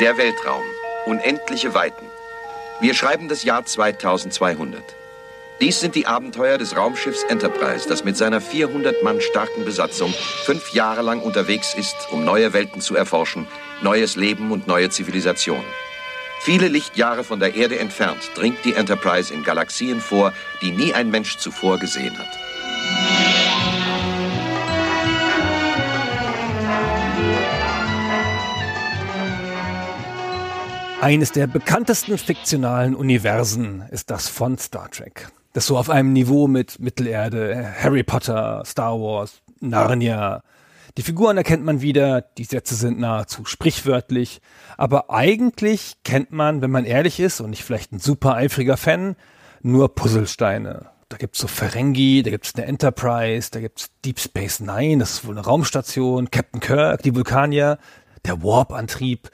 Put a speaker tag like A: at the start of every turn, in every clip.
A: Der Weltraum. Unendliche Weiten. Wir schreiben das Jahr 2200. Dies sind die Abenteuer des Raumschiffs Enterprise, das mit seiner 400 Mann starken Besatzung fünf Jahre lang unterwegs ist, um neue Welten zu erforschen, neues Leben und neue Zivilisation. Viele Lichtjahre von der Erde entfernt dringt die Enterprise in Galaxien vor, die nie ein Mensch zuvor gesehen hat.
B: Eines der bekanntesten fiktionalen Universen ist das von Star Trek. Das so auf einem Niveau mit Mittelerde, Harry Potter, Star Wars, Narnia. Die Figuren erkennt man wieder, die Sätze sind nahezu sprichwörtlich, aber eigentlich kennt man, wenn man ehrlich ist und nicht vielleicht ein super eifriger Fan, nur Puzzlesteine. Da gibt's so Ferengi, da gibt's eine Enterprise, da gibt's Deep Space Nine, das ist wohl eine Raumstation, Captain Kirk, die Vulkanier, der Warp-Antrieb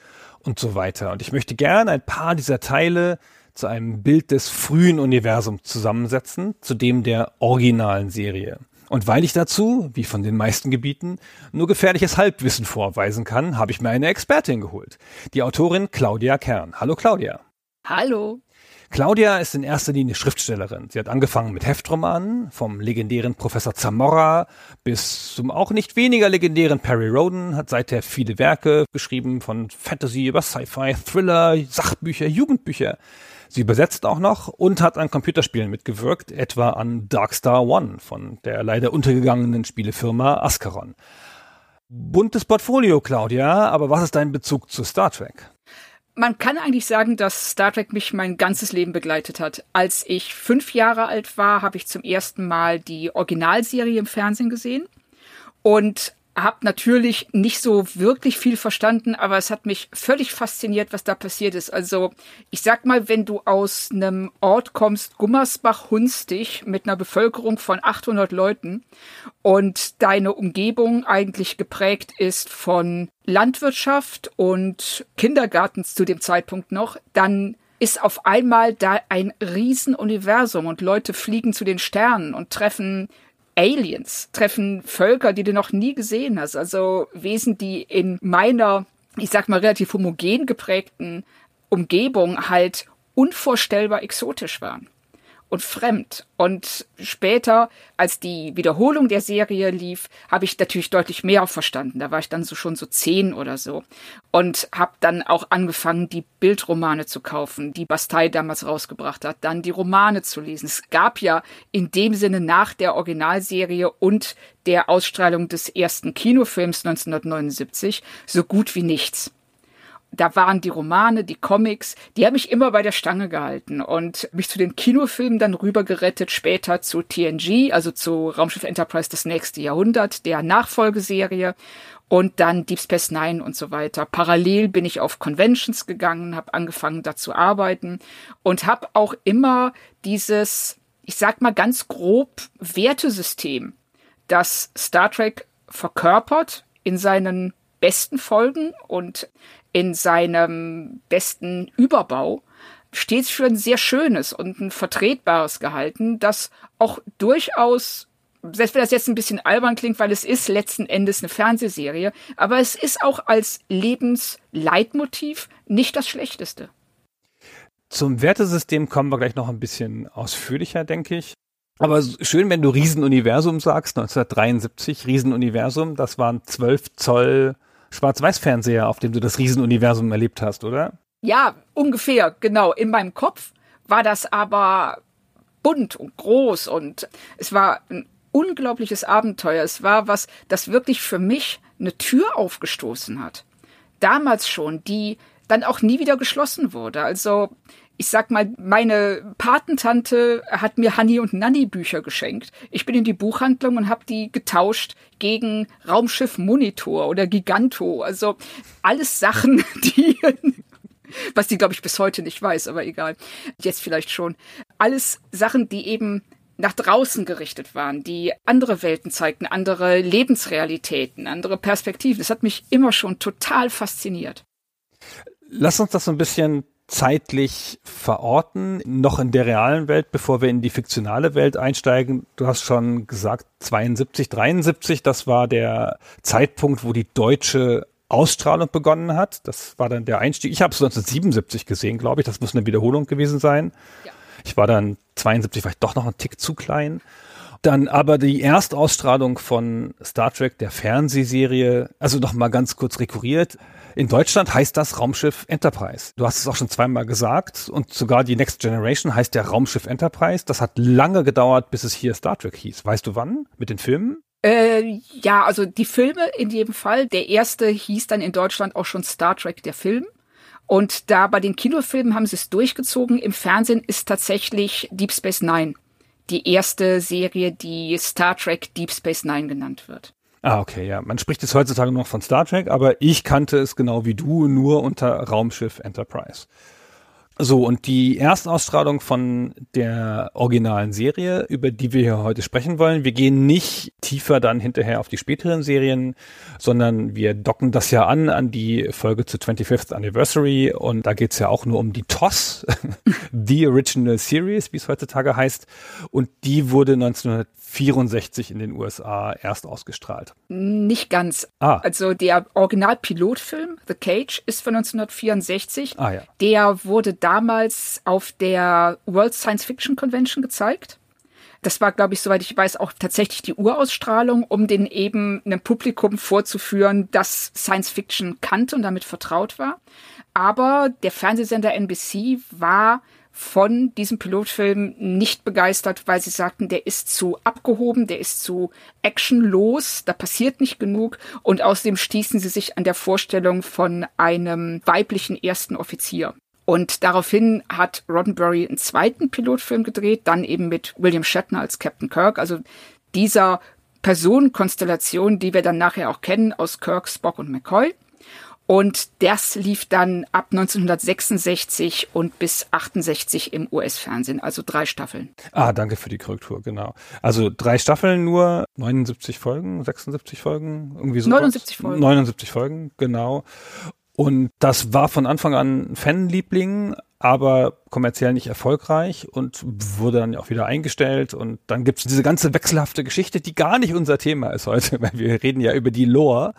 B: und so weiter. Und ich möchte gerne ein paar dieser Teile zu einem Bild des frühen Universums zusammensetzen, zu dem der originalen Serie. Und weil ich dazu, wie von den meisten Gebieten, nur gefährliches Halbwissen vorweisen kann, habe ich mir eine Expertin geholt. Die Autorin Claudia Kern. Hallo Claudia.
C: Hallo.
B: Claudia ist in erster Linie Schriftstellerin. Sie hat angefangen mit Heftromanen, vom legendären Professor Zamora bis zum auch nicht weniger legendären Perry Roden, hat seither viele Werke geschrieben, von Fantasy über Sci-Fi, Thriller, Sachbücher, Jugendbücher. Sie übersetzt auch noch und hat an Computerspielen mitgewirkt, etwa an Darkstar One von der leider untergegangenen Spielefirma Ascaron. Buntes Portfolio, Claudia, aber was ist dein Bezug zu Star Trek?
C: Man kann eigentlich sagen, dass Star Trek mich mein ganzes Leben begleitet hat. Als ich fünf Jahre alt war, habe ich zum ersten Mal die Originalserie im Fernsehen gesehen. Und habe natürlich nicht so wirklich viel verstanden, aber es hat mich völlig fasziniert, was da passiert ist. Also ich sag mal, wenn du aus einem Ort kommst, Gummersbach-Hunstig, mit einer Bevölkerung von 800 Leuten und deine Umgebung eigentlich geprägt ist von Landwirtschaft und Kindergartens zu dem Zeitpunkt noch, dann ist auf einmal da ein Riesenuniversum und Leute fliegen zu den Sternen und treffen Aliens, treffen Völker, die du noch nie gesehen hast. Also Wesen, die in meiner, ich sag mal, relativ homogen geprägten Umgebung halt unvorstellbar exotisch waren und fremd. Und später, als die Wiederholung der Serie lief, habe ich natürlich deutlich mehr verstanden. Da war ich dann so schon so zehn oder so und habe dann auch angefangen, die Bildromane zu kaufen, die Bastei damals rausgebracht hat, dann die Romane zu lesen. Es gab ja in dem Sinne nach der Originalserie und der Ausstrahlung des ersten Kinofilms 1979 so gut wie nichts da waren die Romane, die Comics, die haben mich immer bei der Stange gehalten und mich zu den Kinofilmen dann rübergerettet, später zu TNG, also zu Raumschiff Enterprise das nächste Jahrhundert, der Nachfolgeserie und dann Deep Space Nine und so weiter. Parallel bin ich auf Conventions gegangen, habe angefangen da zu arbeiten und habe auch immer dieses, ich sag mal ganz grob, Wertesystem, das Star Trek verkörpert in seinen besten Folgen und in seinem besten Überbau stets für ein sehr schönes und ein vertretbares gehalten, das auch durchaus selbst wenn das jetzt ein bisschen albern klingt, weil es ist letzten Endes eine Fernsehserie, aber es ist auch als Lebensleitmotiv nicht das Schlechteste.
B: Zum Wertesystem kommen wir gleich noch ein bisschen ausführlicher, denke ich. Aber schön, wenn du Riesenuniversum sagst, 1973, Riesenuniversum, das waren 12 Zoll Schwarz-Weiß-Fernseher, auf dem du das Riesenuniversum erlebt hast, oder?
C: Ja, ungefähr, genau. In meinem Kopf war das aber bunt und groß und es war ein unglaubliches Abenteuer. Es war was, das wirklich für mich eine Tür aufgestoßen hat. Damals schon, die dann auch nie wieder geschlossen wurde. Also ich sag mal, meine Patentante hat mir Honey und Nanny Bücher geschenkt. Ich bin in die Buchhandlung und habe die getauscht gegen Raumschiff Monitor oder Giganto. Also alles Sachen, die was die glaube ich bis heute nicht weiß, aber egal. Jetzt vielleicht schon. Alles Sachen, die eben nach draußen gerichtet waren, die andere Welten zeigten, andere Lebensrealitäten, andere Perspektiven. Das hat mich immer schon total fasziniert.
B: Lass uns das so ein bisschen zeitlich verorten, noch in der realen Welt, bevor wir in die fiktionale Welt einsteigen. Du hast schon gesagt, 72, 73, das war der Zeitpunkt, wo die deutsche Ausstrahlung begonnen hat. Das war dann der Einstieg. Ich habe es 1977 gesehen, glaube ich. Das muss eine Wiederholung gewesen sein. Ja. Ich war dann 72, vielleicht doch noch ein Tick zu klein. Dann aber die Erstausstrahlung von Star Trek, der Fernsehserie, also noch mal ganz kurz rekurriert. In Deutschland heißt das Raumschiff Enterprise. Du hast es auch schon zweimal gesagt und sogar die Next Generation heißt der Raumschiff Enterprise. Das hat lange gedauert, bis es hier Star Trek hieß. Weißt du wann? Mit den Filmen?
C: Äh, ja, also die Filme in jedem Fall. Der erste hieß dann in Deutschland auch schon Star Trek, der Film. Und da bei den Kinofilmen haben sie es durchgezogen. Im Fernsehen ist tatsächlich Deep Space Nine die erste Serie, die Star Trek Deep Space Nine genannt wird.
B: Ah, okay, ja. Man spricht es heutzutage noch von Star Trek, aber ich kannte es genau wie du nur unter Raumschiff Enterprise. So, und die Erstausstrahlung von der originalen Serie, über die wir hier heute sprechen wollen, wir gehen nicht tiefer dann hinterher auf die späteren Serien, sondern wir docken das ja an an die Folge zu 25th Anniversary und da geht's ja auch nur um die TOS, The Original Series, wie es heutzutage heißt, und die wurde 1964 in den USA erst ausgestrahlt.
C: Nicht ganz. Ah. Also der Original-Pilotfilm The Cage ist von 1964. Ah, ja. Der wurde damals auf der World Science Fiction Convention gezeigt. Das war, glaube ich, soweit ich weiß, auch tatsächlich die Urausstrahlung, um den eben einem Publikum vorzuführen, das Science Fiction kannte und damit vertraut war. Aber der Fernsehsender NBC war von diesem Pilotfilm nicht begeistert, weil sie sagten, der ist zu abgehoben, der ist zu actionlos, da passiert nicht genug und außerdem stießen sie sich an der Vorstellung von einem weiblichen ersten Offizier. Und daraufhin hat Roddenberry einen zweiten Pilotfilm gedreht, dann eben mit William Shatner als Captain Kirk, also dieser Personenkonstellation, die wir dann nachher auch kennen aus Kirk, Spock und McCoy. Und das lief dann ab 1966 und bis 68 im US-Fernsehen, also drei Staffeln.
B: Ah, danke für die Korrektur, genau. Also drei Staffeln nur, 79 Folgen, 76 Folgen, irgendwie so.
C: 79 Folgen.
B: 79 Folgen, genau. Und das war von Anfang an Fanliebling, aber kommerziell nicht erfolgreich und wurde dann auch wieder eingestellt. Und dann gibt's diese ganze wechselhafte Geschichte, die gar nicht unser Thema ist heute, weil wir reden ja über die Lore.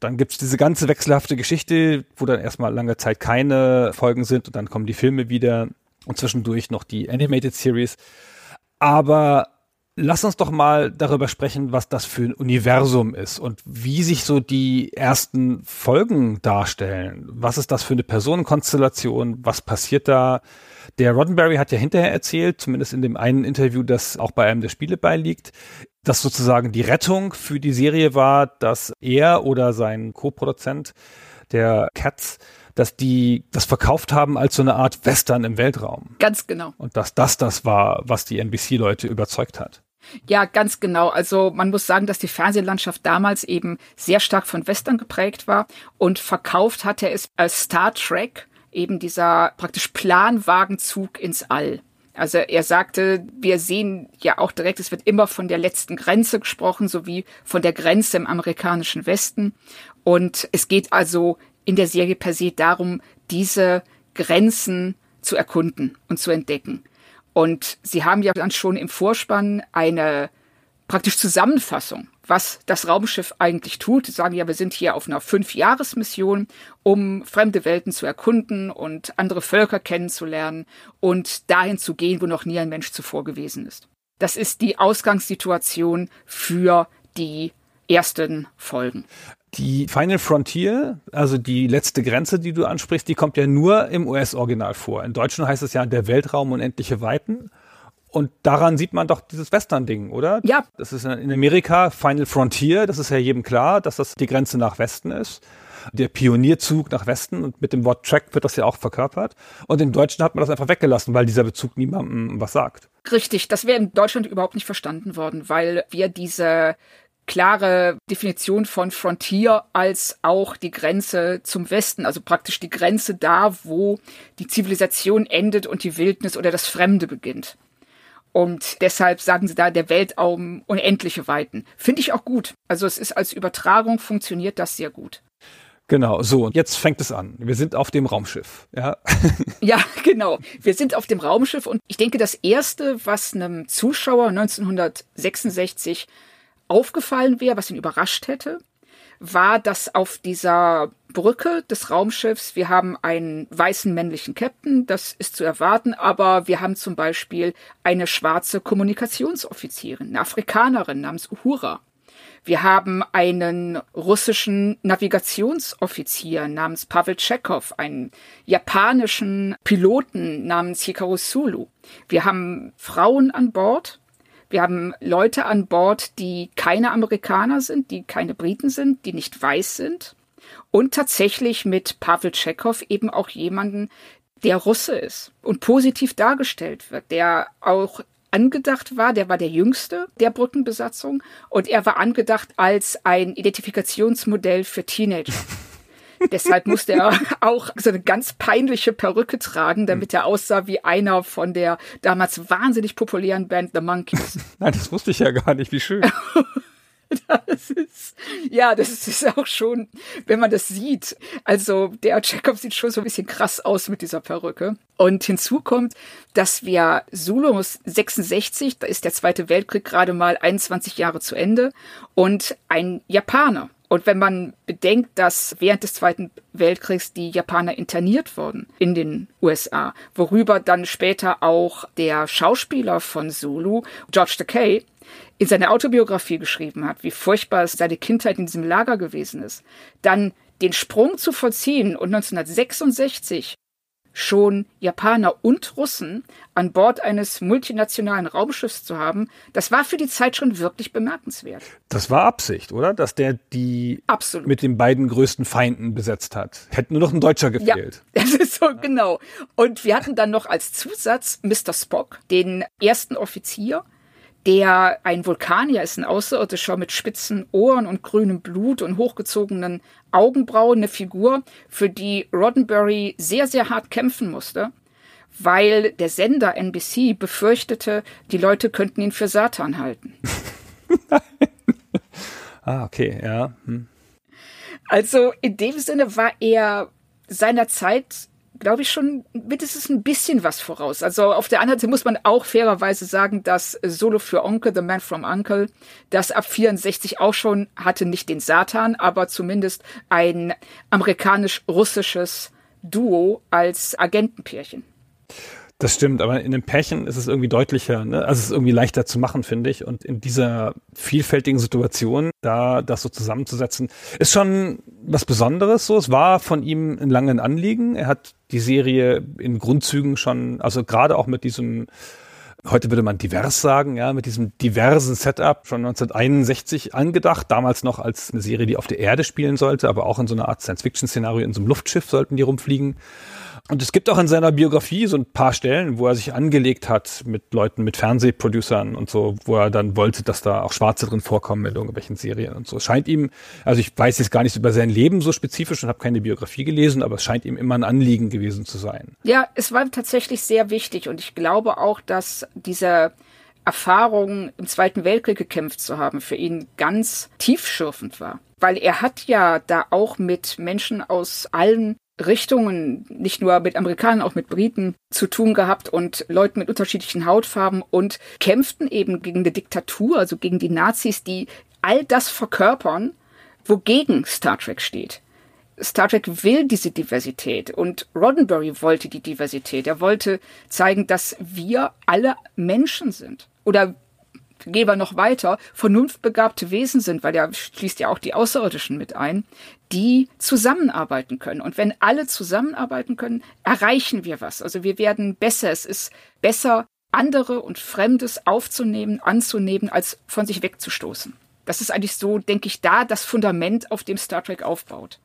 B: Dann gibt's diese ganze wechselhafte Geschichte, wo dann erstmal lange Zeit keine Folgen sind und dann kommen die Filme wieder und zwischendurch noch die Animated Series. Aber Lass uns doch mal darüber sprechen, was das für ein Universum ist und wie sich so die ersten Folgen darstellen. Was ist das für eine Personenkonstellation? Was passiert da? Der Roddenberry hat ja hinterher erzählt, zumindest in dem einen Interview, das auch bei einem der Spiele beiliegt, dass sozusagen die Rettung für die Serie war, dass er oder sein Co-Produzent, der Katz, dass die das verkauft haben als so eine Art Western im Weltraum.
C: Ganz genau.
B: Und dass das das war, was die NBC-Leute überzeugt hat.
C: Ja, ganz genau. Also man muss sagen, dass die Fernsehlandschaft damals eben sehr stark von Western geprägt war und verkauft hatte es als Star Trek, eben dieser praktisch Planwagenzug ins All. Also er sagte, wir sehen ja auch direkt, es wird immer von der letzten Grenze gesprochen, sowie von der Grenze im amerikanischen Westen. Und es geht also in der Serie per se darum, diese Grenzen zu erkunden und zu entdecken. Und sie haben ja dann schon im Vorspann eine praktisch Zusammenfassung, was das Raumschiff eigentlich tut. Sie sagen ja, wir sind hier auf einer Fünfjahresmission, um fremde Welten zu erkunden und andere Völker kennenzulernen und dahin zu gehen, wo noch nie ein Mensch zuvor gewesen ist. Das ist die Ausgangssituation für die ersten Folgen.
B: Die Final Frontier, also die letzte Grenze, die du ansprichst, die kommt ja nur im US-Original vor. In Deutschen heißt es ja der Weltraum unendliche Weiten. Und daran sieht man doch dieses Western-Ding, oder?
C: Ja.
B: Das ist in Amerika Final Frontier, das ist ja jedem klar, dass das die Grenze nach Westen ist. Der Pionierzug nach Westen und mit dem Wort Track wird das ja auch verkörpert. Und im Deutschen hat man das einfach weggelassen, weil dieser Bezug niemandem was sagt.
C: Richtig, das wäre in Deutschland überhaupt nicht verstanden worden, weil wir diese klare Definition von Frontier als auch die Grenze zum Westen, also praktisch die Grenze da, wo die Zivilisation endet und die Wildnis oder das Fremde beginnt. Und deshalb sagen sie da der Weltraum unendliche Weiten. Finde ich auch gut. Also es ist als Übertragung funktioniert das sehr gut.
B: Genau, so, und jetzt fängt es an. Wir sind auf dem Raumschiff, ja.
C: ja, genau. Wir sind auf dem Raumschiff und ich denke, das erste, was einem Zuschauer 1966 aufgefallen wäre, was ihn überrascht hätte, war, dass auf dieser Brücke des Raumschiffs, wir haben einen weißen männlichen Captain, das ist zu erwarten, aber wir haben zum Beispiel eine schwarze Kommunikationsoffizierin, eine Afrikanerin namens Uhura. Wir haben einen russischen Navigationsoffizier namens Pavel Chekhov, einen japanischen Piloten namens Hikaru Sulu. Wir haben Frauen an Bord. Wir haben Leute an Bord, die keine Amerikaner sind, die keine Briten sind, die nicht weiß sind. Und tatsächlich mit Pavel Chekhov eben auch jemanden, der Russe ist und positiv dargestellt wird, der auch angedacht war, der war der jüngste der Brückenbesatzung und er war angedacht als ein Identifikationsmodell für Teenager. Deshalb musste er auch so eine ganz peinliche Perücke tragen, damit er aussah wie einer von der damals wahnsinnig populären Band The Monkeys.
B: Nein, das wusste ich ja gar nicht. Wie schön.
C: Das ist, ja, das ist auch schon, wenn man das sieht. Also der Chekhov sieht schon so ein bisschen krass aus mit dieser Perücke. Und hinzu kommt, dass wir Zulus 66, da ist der Zweite Weltkrieg gerade mal 21 Jahre zu Ende, und ein Japaner. Und wenn man bedenkt, dass während des Zweiten Weltkriegs die Japaner interniert wurden in den USA, worüber dann später auch der Schauspieler von Zulu, George Takei, in seiner Autobiografie geschrieben hat, wie furchtbar seine Kindheit in diesem Lager gewesen ist, dann den Sprung zu vollziehen und 1966 schon Japaner und Russen an Bord eines multinationalen Raumschiffs zu haben, das war für die Zeit schon wirklich bemerkenswert.
B: Das war Absicht, oder? Dass der die
C: Absolut.
B: mit den beiden größten Feinden besetzt hat. Hätte nur noch ein Deutscher gefehlt.
C: Ja, das ist so genau. Und wir hatten dann noch als Zusatz Mr. Spock, den ersten Offizier, der ein Vulkanier ist, ein Außerirdischer mit spitzen Ohren und grünem Blut und hochgezogenen Augenbrauen, eine Figur, für die Roddenberry sehr, sehr hart kämpfen musste, weil der Sender NBC befürchtete, die Leute könnten ihn für Satan halten.
B: ah, okay, ja. Hm.
C: Also in dem Sinne war er seiner Zeit glaube ich, schon mindestens ein bisschen was voraus. Also auf der anderen Seite muss man auch fairerweise sagen, dass Solo für Onkel, The Man from Uncle, das ab 64 auch schon hatte, nicht den Satan, aber zumindest ein amerikanisch-russisches Duo als Agentenpärchen.
B: Das stimmt, aber in den Pärchen ist es irgendwie deutlicher, ne? also es ist irgendwie leichter zu machen, finde ich. Und in dieser vielfältigen Situation, da das so zusammenzusetzen, ist schon was Besonderes. So, es war von ihm ein langes Anliegen. Er hat die Serie in Grundzügen schon, also gerade auch mit diesem heute würde man divers sagen, ja, mit diesem diversen Setup schon 1961 angedacht, damals noch als eine Serie, die auf der Erde spielen sollte, aber auch in so einer Art Science-Fiction-Szenario, in so einem Luftschiff sollten die rumfliegen. Und es gibt auch in seiner Biografie so ein paar Stellen, wo er sich angelegt hat mit Leuten, mit Fernsehproducern und so, wo er dann wollte, dass da auch Schwarze drin vorkommen mit irgendwelchen Serien und so. Es scheint ihm, also ich weiß jetzt gar nichts über sein Leben so spezifisch und habe keine Biografie gelesen, aber es scheint ihm immer ein Anliegen gewesen zu sein.
C: Ja, es war tatsächlich sehr wichtig und ich glaube auch, dass diese Erfahrung im Zweiten Weltkrieg gekämpft zu haben, für ihn ganz tiefschürfend war. Weil er hat ja da auch mit Menschen aus allen Richtungen, nicht nur mit Amerikanern, auch mit Briten zu tun gehabt und Leuten mit unterschiedlichen Hautfarben und kämpften eben gegen die Diktatur, also gegen die Nazis, die all das verkörpern, wogegen Star Trek steht. Star Trek will diese Diversität und Roddenberry wollte die Diversität. Er wollte zeigen, dass wir alle Menschen sind. Oder gehen wir noch weiter, vernunftbegabte Wesen sind, weil der schließt ja auch die Außerirdischen mit ein, die zusammenarbeiten können. Und wenn alle zusammenarbeiten können, erreichen wir was. Also wir werden besser. Es ist besser, andere und Fremdes aufzunehmen, anzunehmen, als von sich wegzustoßen. Das ist eigentlich so, denke ich, da das Fundament, auf dem Star Trek aufbaut.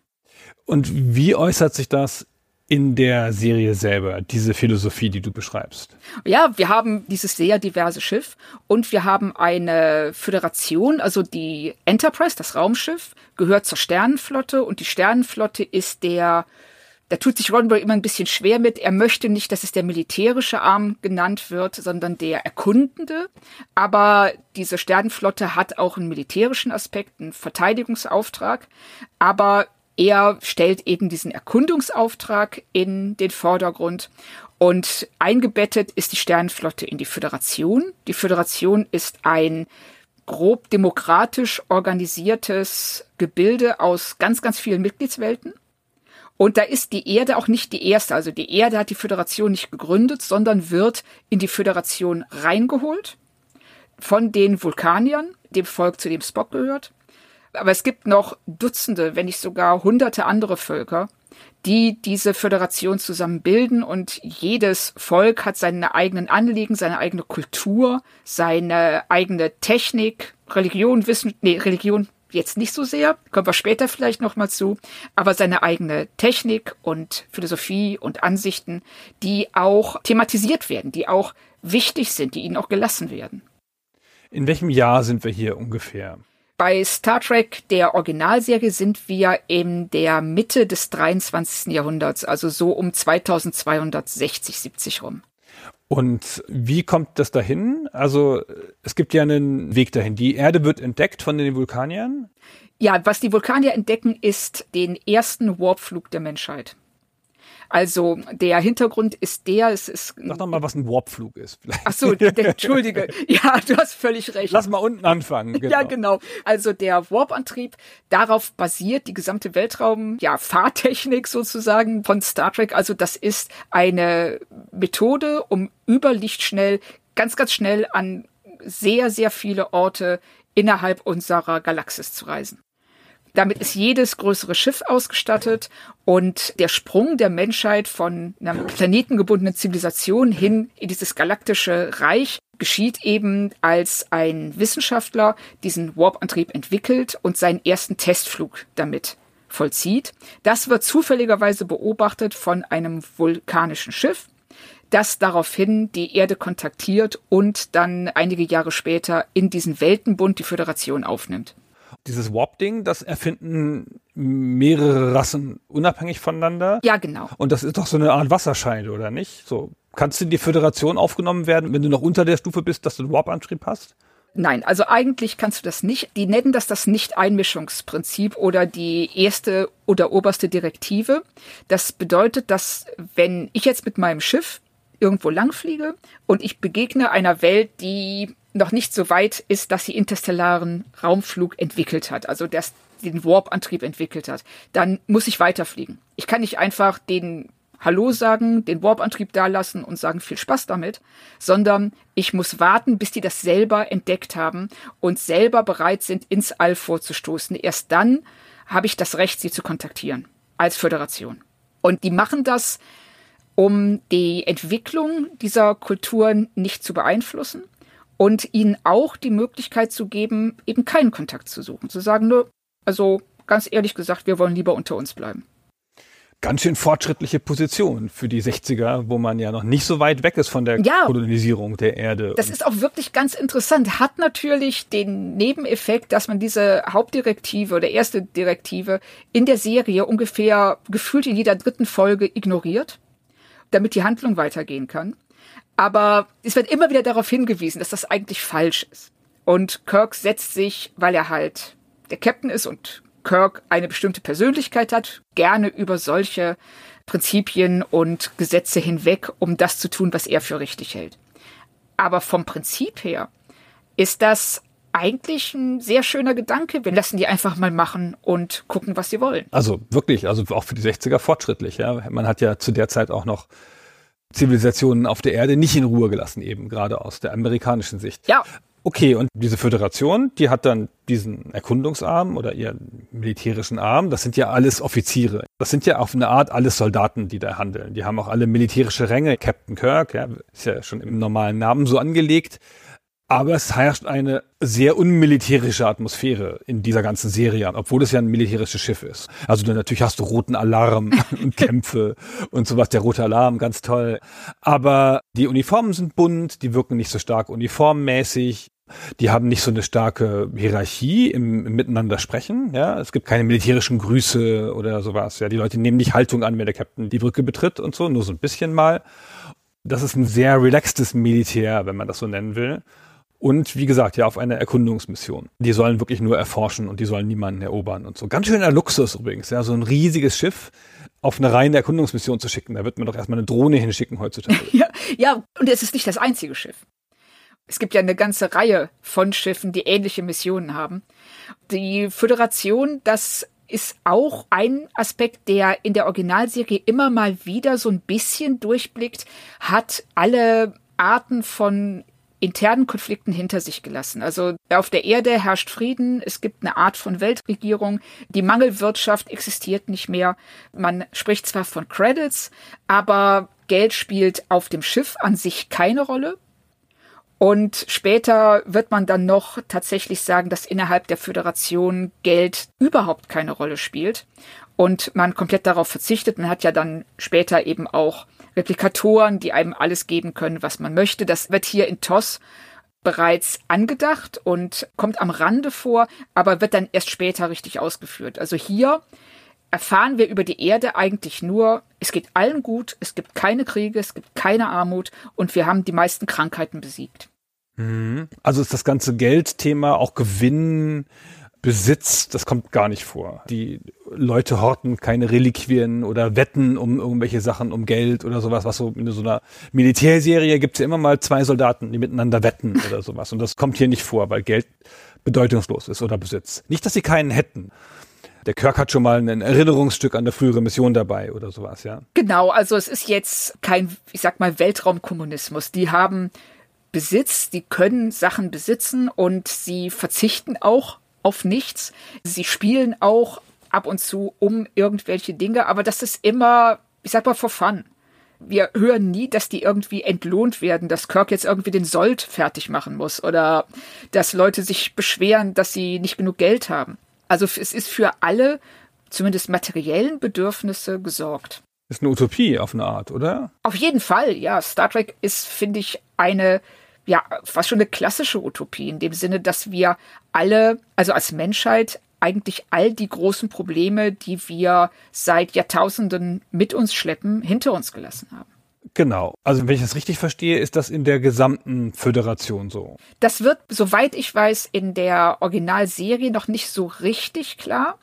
B: Und wie äußert sich das in der Serie selber, diese Philosophie, die du beschreibst?
C: Ja, wir haben dieses sehr diverse Schiff und wir haben eine Föderation, also die Enterprise, das Raumschiff, gehört zur Sternenflotte und die Sternenflotte ist der da tut sich Roddenberry immer ein bisschen schwer mit. Er möchte nicht, dass es der militärische Arm genannt wird, sondern der erkundende. Aber diese Sternenflotte hat auch einen militärischen Aspekt, einen Verteidigungsauftrag. Aber er stellt eben diesen Erkundungsauftrag in den Vordergrund und eingebettet ist die Sternenflotte in die Föderation. Die Föderation ist ein grob demokratisch organisiertes Gebilde aus ganz, ganz vielen Mitgliedswelten. Und da ist die Erde auch nicht die erste. Also die Erde hat die Föderation nicht gegründet, sondern wird in die Föderation reingeholt von den Vulkaniern, dem Volk, zu dem Spock gehört. Aber es gibt noch Dutzende, wenn nicht sogar hunderte andere Völker, die diese Föderation zusammen bilden und jedes Volk hat seine eigenen Anliegen, seine eigene Kultur, seine eigene Technik, Religion, Wissen, nee, Religion jetzt nicht so sehr, kommen wir später vielleicht nochmal zu, aber seine eigene Technik und Philosophie und Ansichten, die auch thematisiert werden, die auch wichtig sind, die ihnen auch gelassen werden.
B: In welchem Jahr sind wir hier ungefähr?
C: Bei Star Trek, der Originalserie, sind wir in der Mitte des 23. Jahrhunderts, also so um 2260, 70 rum.
B: Und wie kommt das dahin? Also es gibt ja einen Weg dahin. Die Erde wird entdeckt von den Vulkaniern.
C: Ja, was die Vulkanier entdecken, ist den ersten Warpflug der Menschheit. Also der Hintergrund ist der, es ist.
B: Sag doch mal, was ein Warpflug ist.
C: Vielleicht. Ach so, entschuldige. Ja, du hast völlig recht.
B: Lass mal unten anfangen.
C: Genau. Ja, genau. Also der Warp-Antrieb, darauf basiert die gesamte Weltraum, ja, Fahrtechnik sozusagen von Star Trek. Also das ist eine Methode, um überlichtschnell, ganz, ganz schnell an sehr, sehr viele Orte innerhalb unserer Galaxis zu reisen. Damit ist jedes größere Schiff ausgestattet und der Sprung der Menschheit von einer planetengebundenen Zivilisation hin in dieses galaktische Reich geschieht eben, als ein Wissenschaftler diesen Warp-Antrieb entwickelt und seinen ersten Testflug damit vollzieht. Das wird zufälligerweise beobachtet von einem vulkanischen Schiff, das daraufhin die Erde kontaktiert und dann einige Jahre später in diesen Weltenbund die Föderation aufnimmt
B: dieses Warp-Ding, das erfinden mehrere Rassen unabhängig voneinander.
C: Ja, genau.
B: Und das ist doch so eine Art Wasserscheide, oder nicht? So, kannst du in die Föderation aufgenommen werden, wenn du noch unter der Stufe bist, dass du einen Warp-Antrieb hast?
C: Nein, also eigentlich kannst du das nicht. Die nennen das das Nicht-Einmischungsprinzip oder die erste oder oberste Direktive. Das bedeutet, dass wenn ich jetzt mit meinem Schiff irgendwo langfliege und ich begegne einer Welt, die noch nicht so weit ist, dass sie interstellaren Raumflug entwickelt hat, also das, den Warp-Antrieb entwickelt hat, dann muss ich weiterfliegen. Ich kann nicht einfach den Hallo sagen, den Warp-Antrieb da lassen und sagen viel Spaß damit, sondern ich muss warten, bis die das selber entdeckt haben und selber bereit sind, ins All vorzustoßen. Erst dann habe ich das Recht, sie zu kontaktieren als Föderation. Und die machen das, um die Entwicklung dieser Kulturen nicht zu beeinflussen, und ihnen auch die Möglichkeit zu geben, eben keinen Kontakt zu suchen. Zu sagen, nö, also ganz ehrlich gesagt, wir wollen lieber unter uns bleiben.
B: Ganz schön fortschrittliche Position für die 60er, wo man ja noch nicht so weit weg ist von der ja, Kolonisierung der Erde.
C: Das ist auch wirklich ganz interessant. Hat natürlich den Nebeneffekt, dass man diese Hauptdirektive oder erste Direktive in der Serie ungefähr gefühlt in jeder dritten Folge ignoriert, damit die Handlung weitergehen kann. Aber es wird immer wieder darauf hingewiesen, dass das eigentlich falsch ist. Und Kirk setzt sich, weil er halt der Captain ist und Kirk eine bestimmte Persönlichkeit hat, gerne über solche Prinzipien und Gesetze hinweg, um das zu tun, was er für richtig hält. Aber vom Prinzip her ist das eigentlich ein sehr schöner Gedanke. Wir lassen die einfach mal machen und gucken, was sie wollen.
B: Also wirklich, also auch für die 60er fortschrittlich. Ja. Man hat ja zu der Zeit auch noch Zivilisationen auf der Erde nicht in Ruhe gelassen, eben gerade aus der amerikanischen Sicht.
C: Ja.
B: Okay, und diese Föderation, die hat dann diesen Erkundungsarm oder ihren militärischen Arm. Das sind ja alles Offiziere. Das sind ja auf eine Art alles Soldaten, die da handeln. Die haben auch alle militärische Ränge. Captain Kirk, ja, ist ja schon im normalen Namen so angelegt. Aber es herrscht eine sehr unmilitärische Atmosphäre in dieser ganzen Serie, obwohl es ja ein militärisches Schiff ist. Also du, natürlich hast du roten Alarm und Kämpfe und sowas. Der rote Alarm, ganz toll. Aber die Uniformen sind bunt, die wirken nicht so stark uniformmäßig. Die haben nicht so eine starke Hierarchie im, im Miteinander sprechen. Ja, es gibt keine militärischen Grüße oder sowas. Ja, die Leute nehmen nicht Haltung an, wenn der Captain die Brücke betritt und so, nur so ein bisschen mal. Das ist ein sehr relaxtes Militär, wenn man das so nennen will. Und wie gesagt, ja, auf einer Erkundungsmission. Die sollen wirklich nur erforschen und die sollen niemanden erobern und so. Ganz schöner Luxus übrigens, ja, so ein riesiges Schiff auf eine reine Erkundungsmission zu schicken. Da wird man doch erstmal eine Drohne hinschicken heutzutage.
C: ja, ja, und es ist nicht das einzige Schiff. Es gibt ja eine ganze Reihe von Schiffen, die ähnliche Missionen haben. Die Föderation, das ist auch ein Aspekt, der in der Originalserie immer mal wieder so ein bisschen durchblickt, hat alle Arten von internen Konflikten hinter sich gelassen. Also auf der Erde herrscht Frieden, es gibt eine Art von Weltregierung, die Mangelwirtschaft existiert nicht mehr. Man spricht zwar von Credits, aber Geld spielt auf dem Schiff an sich keine Rolle. Und später wird man dann noch tatsächlich sagen, dass innerhalb der Föderation Geld überhaupt keine Rolle spielt und man komplett darauf verzichtet. Man hat ja dann später eben auch Replikatoren, die einem alles geben können, was man möchte. Das wird hier in TOS bereits angedacht und kommt am Rande vor, aber wird dann erst später richtig ausgeführt. Also hier erfahren wir über die Erde eigentlich nur, es geht allen gut, es gibt keine Kriege, es gibt keine Armut und wir haben die meisten Krankheiten besiegt.
B: Mhm. Also ist das ganze Geldthema auch Gewinn, Besitz, das kommt gar nicht vor. Die Leute horten keine Reliquien oder wetten um irgendwelche Sachen, um Geld oder sowas, was so in so einer Militärserie gibt es ja immer mal zwei Soldaten, die miteinander wetten oder sowas. Und das kommt hier nicht vor, weil Geld bedeutungslos ist oder Besitz. Nicht, dass sie keinen hätten. Der Kirk hat schon mal ein Erinnerungsstück an eine frühere Mission dabei oder sowas, ja.
C: Genau, also es ist jetzt kein, ich sag mal, Weltraumkommunismus. Die haben Besitz, die können Sachen besitzen und sie verzichten auch auf nichts. Sie spielen auch ab und zu um irgendwelche Dinge, aber das ist immer, ich sag mal, for fun. Wir hören nie, dass die irgendwie entlohnt werden, dass Kirk jetzt irgendwie den Sold fertig machen muss oder dass Leute sich beschweren, dass sie nicht genug Geld haben. Also es ist für alle, zumindest materiellen Bedürfnisse gesorgt.
B: Ist eine Utopie auf eine Art, oder?
C: Auf jeden Fall, ja. Star Trek ist, finde ich, eine ja, fast schon eine klassische Utopie, in dem Sinne, dass wir alle, also als Menschheit, eigentlich all die großen Probleme, die wir seit Jahrtausenden mit uns schleppen, hinter uns gelassen haben.
B: Genau. Also wenn ich das richtig verstehe, ist das in der gesamten Föderation so.
C: Das wird, soweit ich weiß, in der Originalserie noch nicht so richtig klar.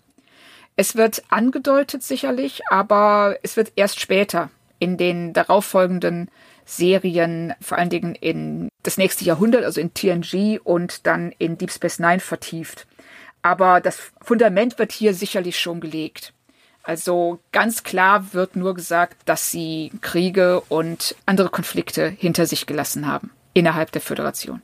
C: Es wird angedeutet sicherlich, aber es wird erst später in den darauffolgenden Serien, vor allen Dingen in das nächste Jahrhundert, also in TNG und dann in Deep Space Nine vertieft. Aber das Fundament wird hier sicherlich schon gelegt. Also ganz klar wird nur gesagt, dass sie Kriege und andere Konflikte hinter sich gelassen haben innerhalb der Föderation.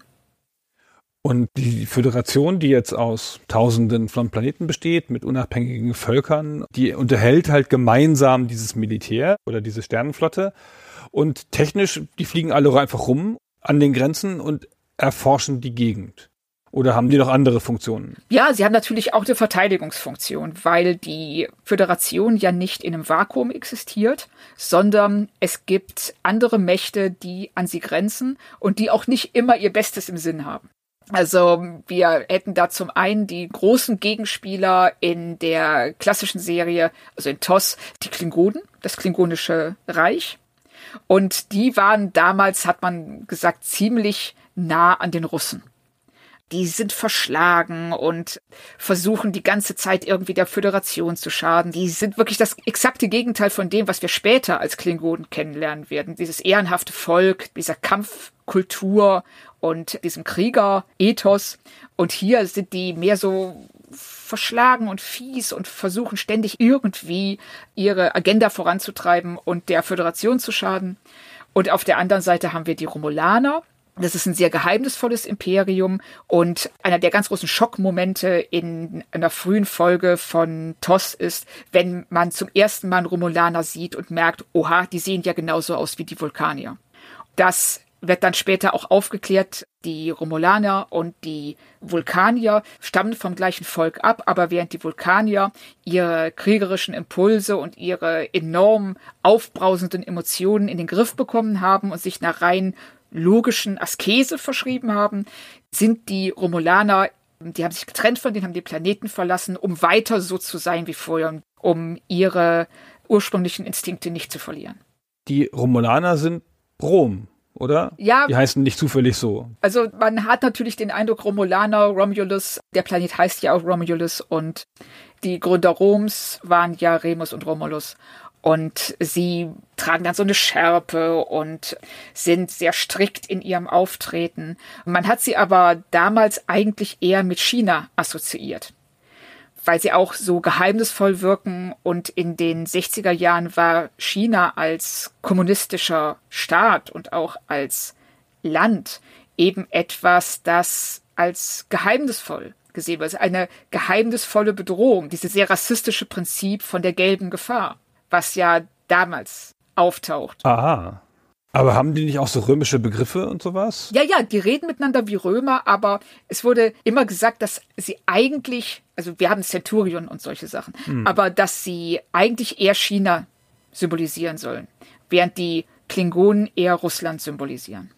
B: Und die Föderation, die jetzt aus Tausenden von Planeten besteht, mit unabhängigen Völkern, die unterhält halt gemeinsam dieses Militär oder diese Sternenflotte. Und technisch, die fliegen alle einfach rum an den Grenzen und erforschen die Gegend. Oder haben die noch andere Funktionen?
C: Ja, sie haben natürlich auch eine Verteidigungsfunktion, weil die Föderation ja nicht in einem Vakuum existiert, sondern es gibt andere Mächte, die an sie grenzen und die auch nicht immer ihr Bestes im Sinn haben. Also wir hätten da zum einen die großen Gegenspieler in der klassischen Serie, also in TOS, die Klingonen, das Klingonische Reich. Und die waren damals, hat man gesagt, ziemlich nah an den Russen. Die sind verschlagen und versuchen die ganze Zeit irgendwie der Föderation zu schaden. Die sind wirklich das exakte Gegenteil von dem, was wir später als Klingonen kennenlernen werden. Dieses ehrenhafte Volk, dieser Kampfkultur und diesem Krieger-Ethos. Und hier sind die mehr so verschlagen und fies und versuchen ständig irgendwie ihre Agenda voranzutreiben und der Föderation zu schaden. Und auf der anderen Seite haben wir die Romulaner. Das ist ein sehr geheimnisvolles Imperium und einer der ganz großen Schockmomente in einer frühen Folge von TOS ist, wenn man zum ersten Mal einen Romulaner sieht und merkt, oha, die sehen ja genauso aus wie die Vulkanier. Das wird dann später auch aufgeklärt, die Romulaner und die Vulkanier stammen vom gleichen Volk ab, aber während die Vulkanier ihre kriegerischen Impulse und ihre enorm aufbrausenden Emotionen in den Griff bekommen haben und sich nach rein logischen Askese verschrieben haben, sind die Romulaner, die haben sich getrennt von denen, haben die Planeten verlassen, um weiter so zu sein wie vorher, um ihre ursprünglichen Instinkte nicht zu verlieren.
B: Die Romulaner sind Rom, oder?
C: Ja.
B: Die heißen nicht zufällig so.
C: Also man hat natürlich den Eindruck, Romulaner, Romulus, der Planet heißt ja auch Romulus und die Gründer Roms waren ja Remus und Romulus. Und sie tragen dann so eine Schärpe und sind sehr strikt in ihrem Auftreten. Man hat sie aber damals eigentlich eher mit China assoziiert weil sie auch so geheimnisvoll wirken. Und in den 60er Jahren war China als kommunistischer Staat und auch als Land eben etwas, das als geheimnisvoll gesehen wird. Also eine geheimnisvolle Bedrohung, dieses sehr rassistische Prinzip von der gelben Gefahr, was ja damals auftaucht.
B: Aha. Aber haben die nicht auch so römische Begriffe und sowas?
C: Ja, ja, die reden miteinander wie Römer, aber es wurde immer gesagt, dass sie eigentlich, also wir haben Centurion und solche Sachen, hm. aber dass sie eigentlich eher China symbolisieren sollen, während die Klingonen eher Russland symbolisieren.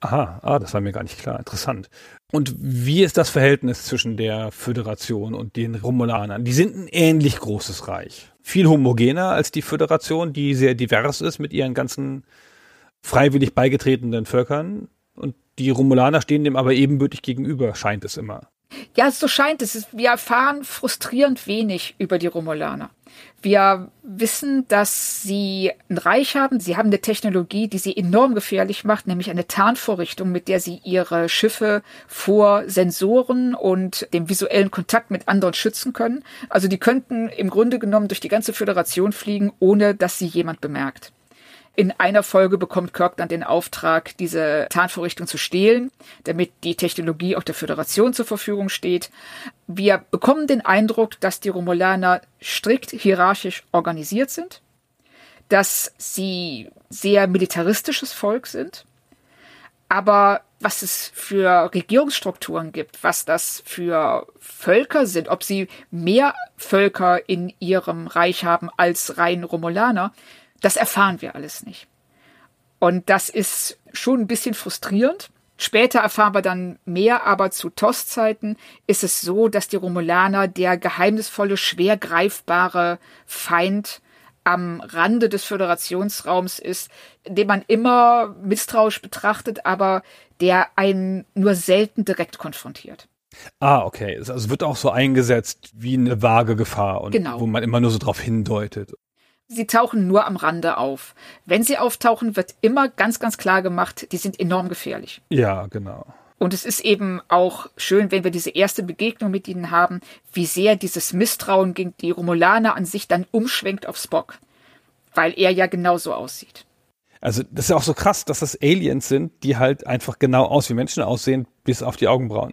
B: Aha, ah, das war mir gar nicht klar. Interessant. Und wie ist das Verhältnis zwischen der Föderation und den Romulanern? Die sind ein ähnlich großes Reich. Viel homogener als die Föderation, die sehr divers ist mit ihren ganzen freiwillig beigetretenen Völkern und die Romulaner stehen dem aber ebenbürtig gegenüber, scheint es immer.
C: Ja, so scheint es. Wir erfahren frustrierend wenig über die Romulaner. Wir wissen, dass sie ein Reich haben. Sie haben eine Technologie, die sie enorm gefährlich macht, nämlich eine Tarnvorrichtung, mit der sie ihre Schiffe vor Sensoren und dem visuellen Kontakt mit anderen schützen können. Also die könnten im Grunde genommen durch die ganze Föderation fliegen, ohne dass sie jemand bemerkt. In einer Folge bekommt Kirk dann den Auftrag, diese Tarnvorrichtung zu stehlen, damit die Technologie auch der Föderation zur Verfügung steht. Wir bekommen den Eindruck, dass die Romulaner strikt hierarchisch organisiert sind, dass sie sehr militaristisches Volk sind, aber was es für Regierungsstrukturen gibt, was das für Völker sind, ob sie mehr Völker in ihrem Reich haben als rein Romulaner, das erfahren wir alles nicht. Und das ist schon ein bisschen frustrierend. Später erfahren wir dann mehr, aber zu TOS-Zeiten ist es so, dass die Romulaner der geheimnisvolle, schwer greifbare Feind am Rande des Föderationsraums ist, den man immer misstrauisch betrachtet, aber der einen nur selten direkt konfrontiert.
B: Ah, okay. Also es wird auch so eingesetzt wie eine vage Gefahr und genau. wo man immer nur so drauf hindeutet.
C: Sie tauchen nur am Rande auf. Wenn sie auftauchen, wird immer ganz, ganz klar gemacht, die sind enorm gefährlich.
B: Ja, genau.
C: Und es ist eben auch schön, wenn wir diese erste Begegnung mit ihnen haben, wie sehr dieses Misstrauen gegen die Romulaner an sich dann umschwenkt auf Spock. Weil er ja genauso aussieht.
B: Also das ist ja auch so krass, dass das Aliens sind, die halt einfach genau aus wie Menschen aussehen, bis auf die Augenbrauen.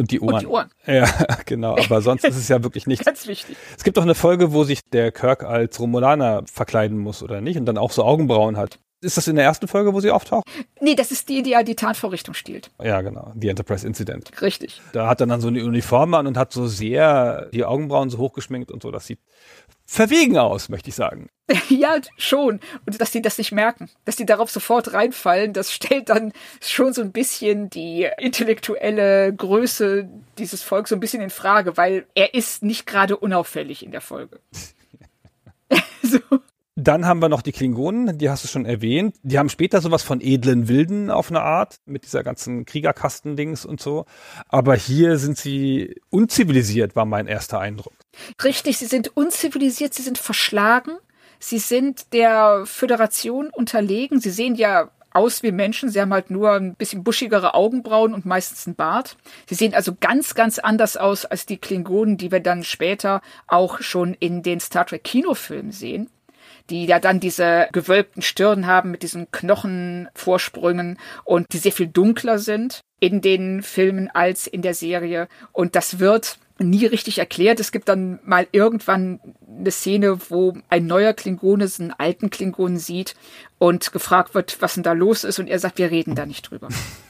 B: Und die Ohren. Und die Ohren. Ja, genau. Aber sonst ist es ja wirklich nichts.
C: Ganz wichtig.
B: Es gibt doch eine Folge, wo sich der Kirk als Romulaner verkleiden muss, oder nicht? Und dann auch so Augenbrauen hat. Ist das in der ersten Folge, wo sie auftaucht?
C: Nee, das ist die, die ja die Tarnvorrichtung stiehlt.
B: Ja, genau. Die Enterprise Incident.
C: Richtig.
B: Da hat er dann so eine Uniform an und hat so sehr die Augenbrauen so hochgeschminkt und so. Das sieht verwegen aus, möchte ich sagen.
C: Ja, schon. Und dass sie das nicht merken, dass sie darauf sofort reinfallen, das stellt dann schon so ein bisschen die intellektuelle Größe dieses Volks so ein bisschen in Frage, weil er ist nicht gerade unauffällig in der Folge.
B: so. Dann haben wir noch die Klingonen, die hast du schon erwähnt. Die haben später sowas von edlen Wilden auf eine Art, mit dieser ganzen Kriegerkastendings und so. Aber hier sind sie unzivilisiert, war mein erster Eindruck.
C: Richtig, sie sind unzivilisiert, sie sind verschlagen, sie sind der Föderation unterlegen. Sie sehen ja aus wie Menschen. Sie haben halt nur ein bisschen buschigere Augenbrauen und meistens einen Bart. Sie sehen also ganz, ganz anders aus als die Klingonen, die wir dann später auch schon in den Star Trek Kinofilmen sehen die ja dann diese gewölbten Stirn haben mit diesen Knochenvorsprüngen und die sehr viel dunkler sind in den Filmen als in der Serie. Und das wird nie richtig erklärt. Es gibt dann mal irgendwann eine Szene, wo ein neuer Klingone einen alten Klingonen sieht und gefragt wird, was denn da los ist. Und er sagt, wir reden da nicht drüber.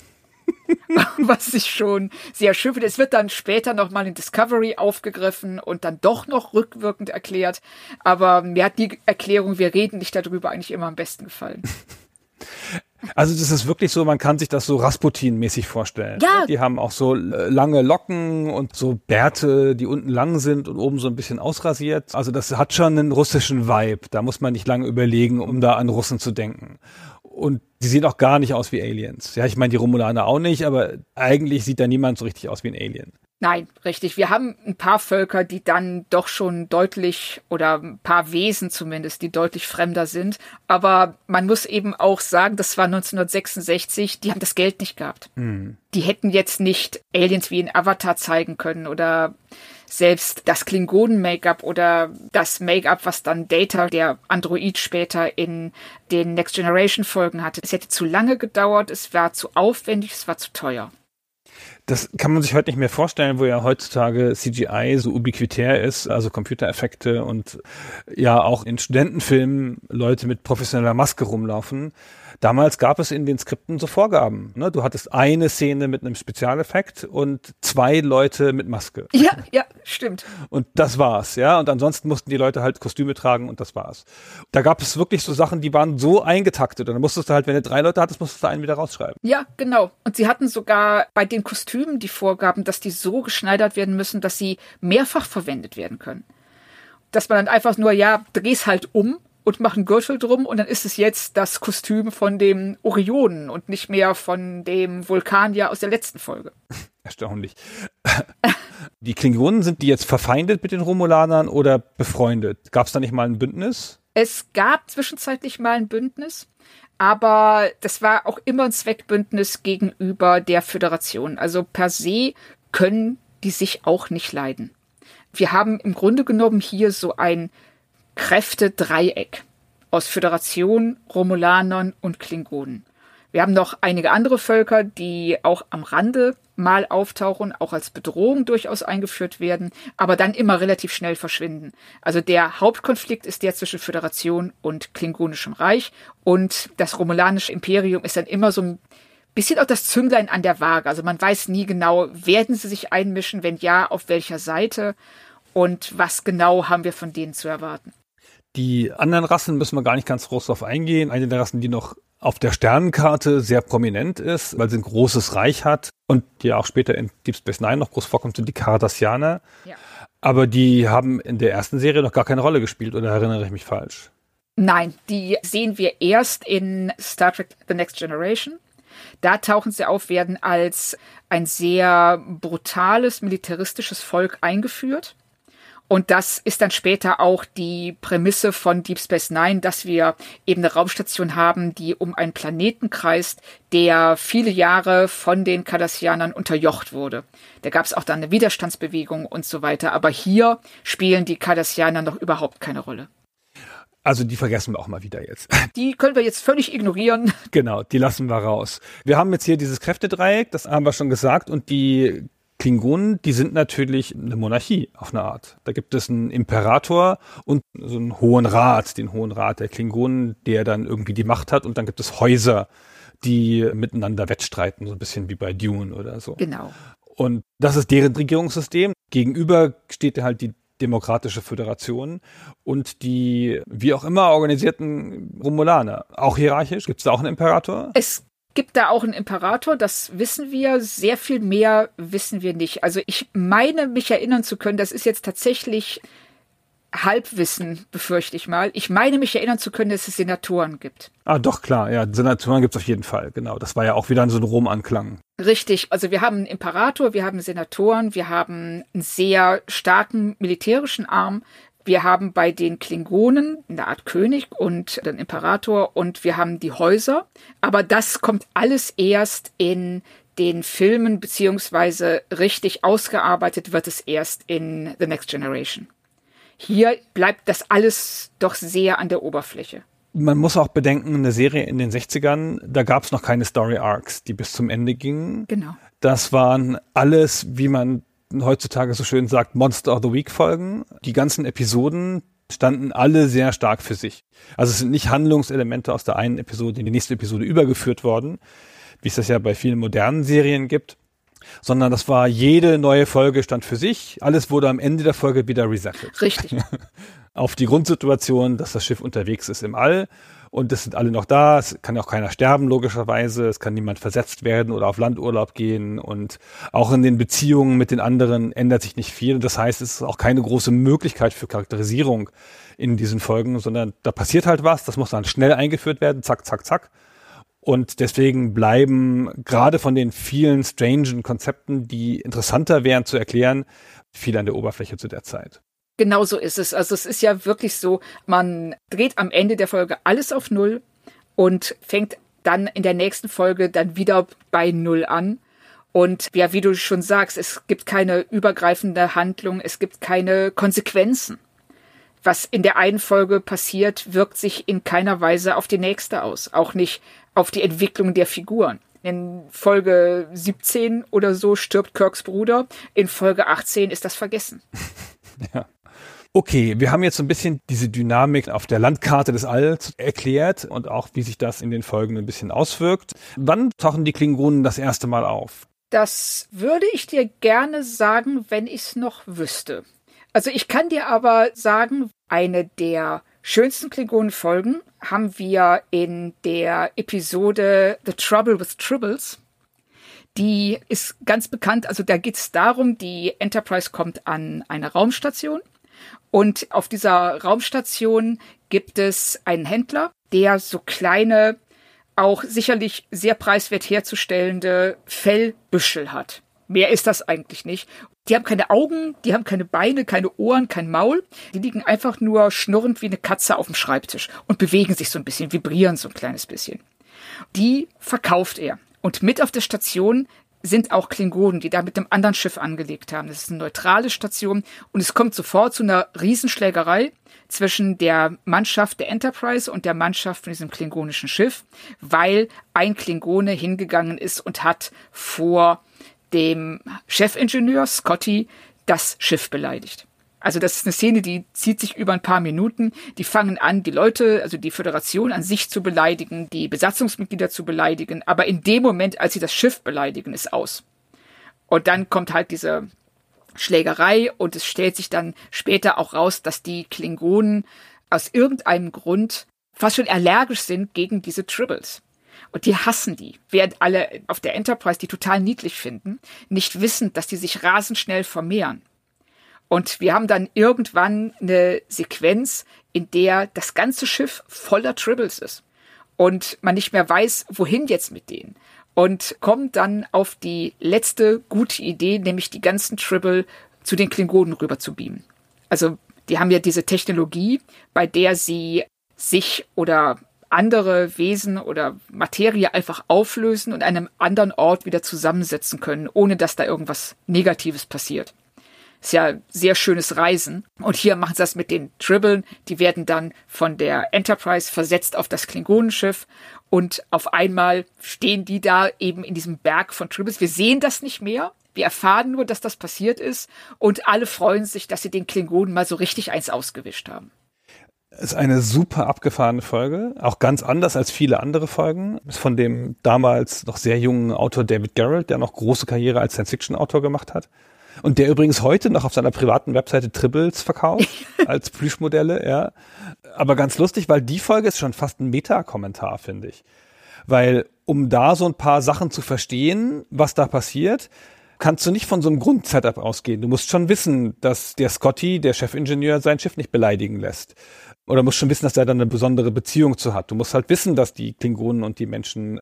C: was ich schon sehr schön finde. Es wird dann später nochmal in Discovery aufgegriffen und dann doch noch rückwirkend erklärt. Aber mir hat die Erklärung, wir reden nicht darüber, eigentlich immer am besten gefallen.
B: Also das ist wirklich so, man kann sich das so Rasputin-mäßig vorstellen.
C: Ja.
B: Die haben auch so äh, lange Locken und so Bärte, die unten lang sind und oben so ein bisschen ausrasiert. Also das hat schon einen russischen Vibe. Da muss man nicht lange überlegen, um da an Russen zu denken. Und die sehen auch gar nicht aus wie Aliens. Ja, ich meine, die Romulaner auch nicht, aber eigentlich sieht da niemand so richtig aus wie ein Alien.
C: Nein, richtig. Wir haben ein paar Völker, die dann doch schon deutlich oder ein paar Wesen zumindest, die deutlich fremder sind. Aber man muss eben auch sagen, das war 1966, die haben das Geld nicht gehabt. Mhm. Die hätten jetzt nicht Aliens wie in Avatar zeigen können oder selbst das Klingonen-Make-up oder das Make-up, was dann Data, der Android später in den Next Generation Folgen hatte. Es hätte zu lange gedauert, es war zu aufwendig, es war zu teuer.
B: Das kann man sich heute nicht mehr vorstellen, wo ja heutzutage CGI so ubiquitär ist, also Computereffekte und ja auch in Studentenfilmen Leute mit professioneller Maske rumlaufen. Damals gab es in den Skripten so Vorgaben. Ne? Du hattest eine Szene mit einem Spezialeffekt und zwei Leute mit Maske.
C: Ja, ja, stimmt.
B: Und das war's, ja. Und ansonsten mussten die Leute halt Kostüme tragen und das war's. Da gab es wirklich so Sachen, die waren so eingetaktet. Und dann musstest du halt, wenn du drei Leute hattest, musstest du einen wieder rausschreiben.
C: Ja, genau. Und sie hatten sogar bei den Kostümen die Vorgaben, dass die so geschneidert werden müssen, dass sie mehrfach verwendet werden können. Dass man dann einfach nur, ja, dreh's halt um und machen Gürtel drum und dann ist es jetzt das Kostüm von dem Orionen und nicht mehr von dem Vulkanier aus der letzten Folge.
B: Erstaunlich. die Klingonen, sind die jetzt verfeindet mit den Romulanern oder befreundet? Gab es da nicht mal ein Bündnis?
C: Es gab zwischenzeitlich mal ein Bündnis, aber das war auch immer ein Zweckbündnis gegenüber der Föderation. Also per se können die sich auch nicht leiden. Wir haben im Grunde genommen hier so ein Kräfte-Dreieck aus Föderation, Romulanern und Klingonen. Wir haben noch einige andere Völker, die auch am Rande mal auftauchen, auch als Bedrohung durchaus eingeführt werden, aber dann immer relativ schnell verschwinden. Also der Hauptkonflikt ist der zwischen Föderation und Klingonischem Reich und das Romulanische Imperium ist dann immer so ein bisschen auch das Zünglein an der Waage. Also man weiß nie genau, werden sie sich einmischen, wenn ja, auf welcher Seite und was genau haben wir von denen zu erwarten.
B: Die anderen Rassen müssen wir gar nicht ganz groß drauf eingehen. Eine der Rassen, die noch auf der Sternenkarte sehr prominent ist, weil sie ein großes Reich hat und ja auch später in Deep Space Nine noch groß vorkommt, sind die Cardassianer. Ja. Aber die haben in der ersten Serie noch gar keine Rolle gespielt, oder erinnere ich mich falsch?
C: Nein, die sehen wir erst in Star Trek The Next Generation. Da tauchen sie auf, werden als ein sehr brutales, militaristisches Volk eingeführt. Und das ist dann später auch die Prämisse von Deep Space Nine, dass wir eben eine Raumstation haben, die um einen Planeten kreist, der viele Jahre von den Cardassianern unterjocht wurde. Da gab es auch dann eine Widerstandsbewegung und so weiter. Aber hier spielen die Cardassianer noch überhaupt keine Rolle.
B: Also die vergessen wir auch mal wieder jetzt.
C: Die können wir jetzt völlig ignorieren.
B: Genau, die lassen wir raus. Wir haben jetzt hier dieses Kräftedreieck, das haben wir schon gesagt, und die Klingonen, die sind natürlich eine Monarchie auf eine Art. Da gibt es einen Imperator und so einen Hohen Rat, den Hohen Rat der Klingonen, der dann irgendwie die Macht hat und dann gibt es Häuser, die miteinander wettstreiten, so ein bisschen wie bei Dune oder so.
C: Genau.
B: Und das ist deren Regierungssystem. Gegenüber steht halt die Demokratische Föderation und die wie auch immer organisierten Romulaner. Auch hierarchisch? Gibt es da auch einen Imperator?
C: Es gibt da auch einen Imperator, das wissen wir. Sehr viel mehr wissen wir nicht. Also ich meine, mich erinnern zu können, das ist jetzt tatsächlich Halbwissen, befürchte ich mal. Ich meine, mich erinnern zu können, dass es Senatoren gibt.
B: Ah, doch, klar. Ja, Senatoren gibt es auf jeden Fall. Genau. Das war ja auch wieder so ein Rom-Anklang.
C: Richtig. Also wir haben einen Imperator, wir haben Senatoren, wir haben einen sehr starken militärischen Arm. Wir haben bei den Klingonen eine Art König und den Imperator und wir haben die Häuser. Aber das kommt alles erst in den Filmen beziehungsweise richtig ausgearbeitet wird es erst in The Next Generation. Hier bleibt das alles doch sehr an der Oberfläche.
B: Man muss auch bedenken, eine Serie in den 60ern, da gab es noch keine Story Arcs, die bis zum Ende gingen.
C: Genau.
B: Das waren alles, wie man heutzutage so schön sagt, Monster of the Week Folgen. Die ganzen Episoden standen alle sehr stark für sich. Also es sind nicht Handlungselemente aus der einen Episode in die nächste Episode übergeführt worden, wie es das ja bei vielen modernen Serien gibt, sondern das war jede neue Folge stand für sich. Alles wurde am Ende der Folge wieder resettet.
C: Richtig.
B: Auf die Grundsituation, dass das Schiff unterwegs ist im All und es sind alle noch da. Es kann auch keiner sterben, logischerweise. Es kann niemand versetzt werden oder auf Landurlaub gehen. Und auch in den Beziehungen mit den anderen ändert sich nicht viel. Das heißt, es ist auch keine große Möglichkeit für Charakterisierung in diesen Folgen, sondern da passiert halt was. Das muss dann schnell eingeführt werden. Zack, zack, zack. Und deswegen bleiben gerade von den vielen strangen Konzepten, die interessanter wären zu erklären, viel an der Oberfläche zu der Zeit.
C: Genau so ist es. Also es ist ja wirklich so, man dreht am Ende der Folge alles auf Null und fängt dann in der nächsten Folge dann wieder bei Null an. Und ja, wie du schon sagst, es gibt keine übergreifende Handlung, es gibt keine Konsequenzen. Was in der einen Folge passiert, wirkt sich in keiner Weise auf die nächste aus. Auch nicht auf die Entwicklung der Figuren. In Folge 17 oder so stirbt Kirks Bruder. In Folge 18 ist das vergessen.
B: ja. Okay, wir haben jetzt so ein bisschen diese Dynamik auf der Landkarte des Alls erklärt und auch, wie sich das in den Folgen ein bisschen auswirkt. Wann tauchen die Klingonen das erste Mal auf?
C: Das würde ich dir gerne sagen, wenn ich es noch wüsste. Also ich kann dir aber sagen, eine der schönsten Klingonen-Folgen haben wir in der Episode The Trouble with Tribbles. Die ist ganz bekannt, also da geht es darum, die Enterprise kommt an eine Raumstation und auf dieser Raumstation gibt es einen Händler, der so kleine, auch sicherlich sehr preiswert herzustellende Fellbüschel hat. Mehr ist das eigentlich nicht. Die haben keine Augen, die haben keine Beine, keine Ohren, kein Maul. Die liegen einfach nur schnurrend wie eine Katze auf dem Schreibtisch und bewegen sich so ein bisschen, vibrieren so ein kleines bisschen. Die verkauft er. Und mit auf der Station sind auch Klingonen, die da mit einem anderen Schiff angelegt haben. Das ist eine neutrale Station und es kommt sofort zu einer Riesenschlägerei zwischen der Mannschaft der Enterprise und der Mannschaft von diesem klingonischen Schiff, weil ein Klingone hingegangen ist und hat vor dem Chefingenieur Scotty das Schiff beleidigt. Also das ist eine Szene, die zieht sich über ein paar Minuten. Die fangen an, die Leute, also die Föderation an sich zu beleidigen, die Besatzungsmitglieder zu beleidigen. Aber in dem Moment, als sie das Schiff beleidigen, ist aus. Und dann kommt halt diese Schlägerei und es stellt sich dann später auch raus, dass die Klingonen aus irgendeinem Grund fast schon allergisch sind gegen diese Tribbles. Und die hassen die, während alle auf der Enterprise die total niedlich finden, nicht wissen, dass die sich rasend schnell vermehren. Und wir haben dann irgendwann eine Sequenz, in der das ganze Schiff voller Tribbles ist. Und man nicht mehr weiß, wohin jetzt mit denen. Und kommt dann auf die letzte gute Idee, nämlich die ganzen Tribble zu den Klingonen rüber zu beamen. Also, die haben ja diese Technologie, bei der sie sich oder andere Wesen oder Materie einfach auflösen und an einem anderen Ort wieder zusammensetzen können, ohne dass da irgendwas Negatives passiert. Ist ja sehr schönes Reisen. Und hier machen sie das mit den Dribbeln. Die werden dann von der Enterprise versetzt auf das Klingonenschiff. Und auf einmal stehen die da eben in diesem Berg von Tribbles. Wir sehen das nicht mehr. Wir erfahren nur, dass das passiert ist. Und alle freuen sich, dass sie den Klingonen mal so richtig eins ausgewischt haben.
B: Ist eine super abgefahrene Folge, auch ganz anders als viele andere Folgen. Ist von dem damals noch sehr jungen Autor David Garrett, der noch große Karriere als Science-Fiction-Autor gemacht hat. Und der übrigens heute noch auf seiner privaten Webseite Tribbles verkauft, als Plüschmodelle, ja. Aber ganz lustig, weil die Folge ist schon fast ein Meta-Kommentar, finde ich. Weil, um da so ein paar Sachen zu verstehen, was da passiert, kannst du nicht von so einem Grundsetup ausgehen. Du musst schon wissen, dass der Scotty, der Chefingenieur, sein Schiff nicht beleidigen lässt. Oder musst schon wissen, dass er da eine besondere Beziehung zu hat. Du musst halt wissen, dass die Klingonen und die Menschen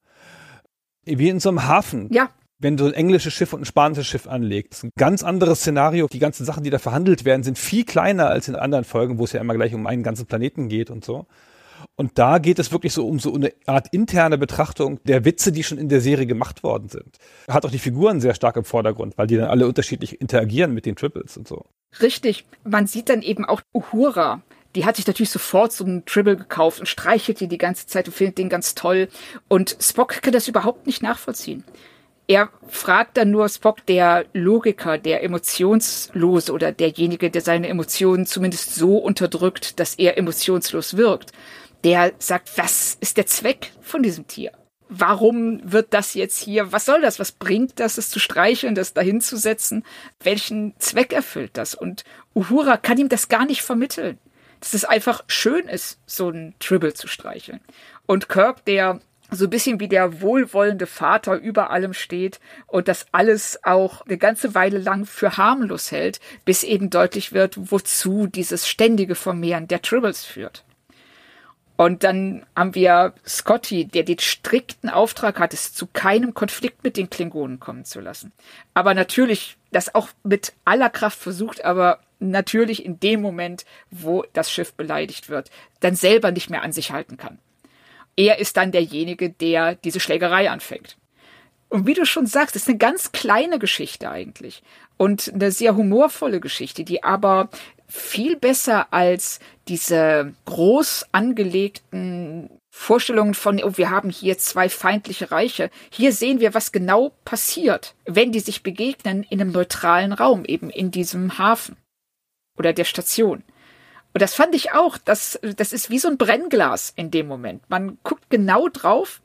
B: wie in so einem Hafen.
C: Ja
B: wenn du ein englisches Schiff und ein spanisches Schiff anlegst. Das ist ein ganz anderes Szenario. Die ganzen Sachen, die da verhandelt werden, sind viel kleiner als in anderen Folgen, wo es ja immer gleich um einen ganzen Planeten geht und so. Und da geht es wirklich so um so eine Art interne Betrachtung der Witze, die schon in der Serie gemacht worden sind. Hat auch die Figuren sehr stark im Vordergrund, weil die dann alle unterschiedlich interagieren mit den Triples und so.
C: Richtig. Man sieht dann eben auch Uhura. Die hat sich natürlich sofort so einen Tribble gekauft und streichelt die die ganze Zeit und findet den ganz toll. Und Spock kann das überhaupt nicht nachvollziehen. Er fragt dann nur Spock, der Logiker, der emotionslose oder derjenige, der seine Emotionen zumindest so unterdrückt, dass er emotionslos wirkt. Der sagt, was ist der Zweck von diesem Tier? Warum wird das jetzt hier, was soll das? Was bringt das, es zu streicheln, das dahin zu setzen? Welchen Zweck erfüllt das? Und Uhura kann ihm das gar nicht vermitteln. Dass es einfach schön ist, so ein Tribble zu streicheln. Und Kirk, der so ein bisschen wie der wohlwollende Vater über allem steht und das alles auch eine ganze Weile lang für harmlos hält, bis eben deutlich wird, wozu dieses ständige Vermehren der Tribbles führt. Und dann haben wir Scotty, der den strikten Auftrag hat, es zu keinem Konflikt mit den Klingonen kommen zu lassen. Aber natürlich das auch mit aller Kraft versucht, aber natürlich in dem Moment, wo das Schiff beleidigt wird, dann selber nicht mehr an sich halten kann. Er ist dann derjenige, der diese Schlägerei anfängt. Und wie du schon sagst, ist eine ganz kleine Geschichte eigentlich und eine sehr humorvolle Geschichte, die aber viel besser als diese groß angelegten Vorstellungen von, oh, wir haben hier zwei feindliche Reiche. Hier sehen wir, was genau passiert, wenn die sich begegnen in einem neutralen Raum, eben in diesem Hafen oder der Station. Und das fand ich auch, das, das ist wie so ein Brennglas in dem Moment. Man guckt genau drauf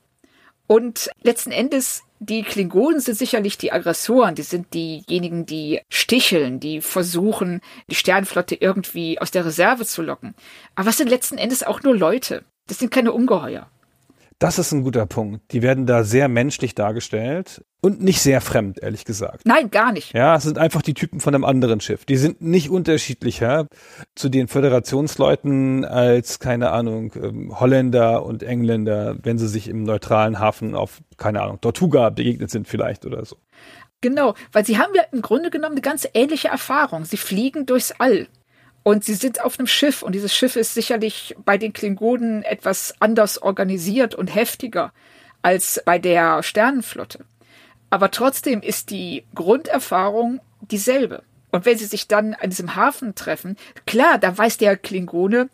C: und letzten Endes die Klingonen sind sicherlich die Aggressoren, die sind diejenigen, die sticheln, die versuchen, die Sternflotte irgendwie aus der Reserve zu locken. Aber was sind letzten Endes auch nur Leute? Das sind keine Ungeheuer.
B: Das ist ein guter Punkt. Die werden da sehr menschlich dargestellt und nicht sehr fremd, ehrlich gesagt.
C: Nein, gar nicht.
B: Ja, es sind einfach die Typen von einem anderen Schiff. Die sind nicht unterschiedlicher zu den Föderationsleuten als, keine Ahnung, ähm, Holländer und Engländer, wenn sie sich im neutralen Hafen auf, keine Ahnung, Tortuga begegnet sind vielleicht oder so.
C: Genau, weil sie haben ja im Grunde genommen eine ganz ähnliche Erfahrung. Sie fliegen durchs All. Und sie sind auf einem Schiff und dieses Schiff ist sicherlich bei den Klingonen etwas anders organisiert und heftiger als bei der Sternenflotte. Aber trotzdem ist die Grunderfahrung dieselbe. Und wenn sie sich dann an diesem Hafen treffen, klar, da weiß der Klingone,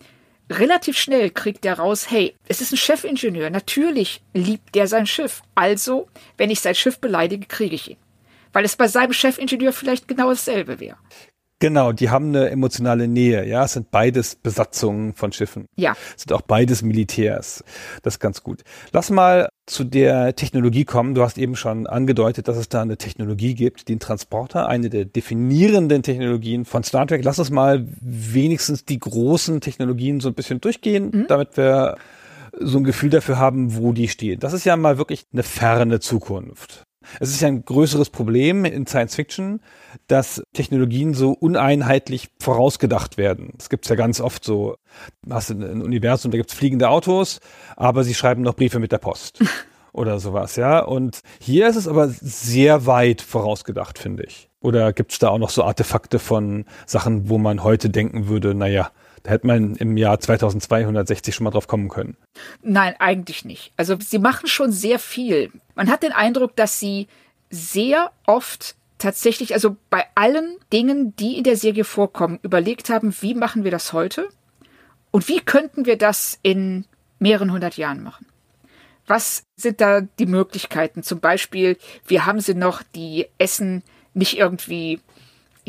C: relativ schnell kriegt er raus, hey, es ist ein Chefingenieur, natürlich liebt der sein Schiff. Also, wenn ich sein Schiff beleidige, kriege ich ihn. Weil es bei seinem Chefingenieur vielleicht genau dasselbe wäre.
B: Genau, die haben eine emotionale Nähe, ja. Es sind beides Besatzungen von Schiffen.
C: Ja.
B: Es sind auch beides Militärs. Das ist ganz gut. Lass mal zu der Technologie kommen. Du hast eben schon angedeutet, dass es da eine Technologie gibt, den Transporter, eine der definierenden Technologien von Star Trek. Lass uns mal wenigstens die großen Technologien so ein bisschen durchgehen, mhm. damit wir so ein Gefühl dafür haben, wo die stehen. Das ist ja mal wirklich eine ferne Zukunft. Es ist ja ein größeres Problem in Science Fiction, dass Technologien so uneinheitlich vorausgedacht werden. Es gibt ja ganz oft so, du hast ein Universum, da gibt es fliegende Autos, aber sie schreiben noch Briefe mit der Post oder sowas, ja. Und hier ist es aber sehr weit vorausgedacht, finde ich. Oder gibt es da auch noch so Artefakte von Sachen, wo man heute denken würde, naja, da hätte man im Jahr 2260 schon mal drauf kommen können.
C: Nein, eigentlich nicht. Also sie machen schon sehr viel. Man hat den Eindruck, dass sie sehr oft tatsächlich, also bei allen Dingen, die in der Serie vorkommen, überlegt haben, wie machen wir das heute? Und wie könnten wir das in mehreren hundert Jahren machen? Was sind da die Möglichkeiten? Zum Beispiel, wir haben sie noch, die essen nicht irgendwie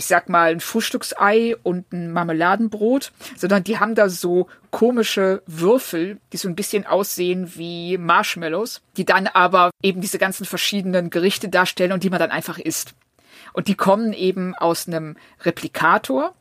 C: ich sag mal, ein Frühstücksei und ein Marmeladenbrot, sondern die haben da so komische Würfel, die so ein bisschen aussehen wie Marshmallows, die dann aber eben diese ganzen verschiedenen Gerichte darstellen und die man dann einfach isst. Und die kommen eben aus einem Replikator.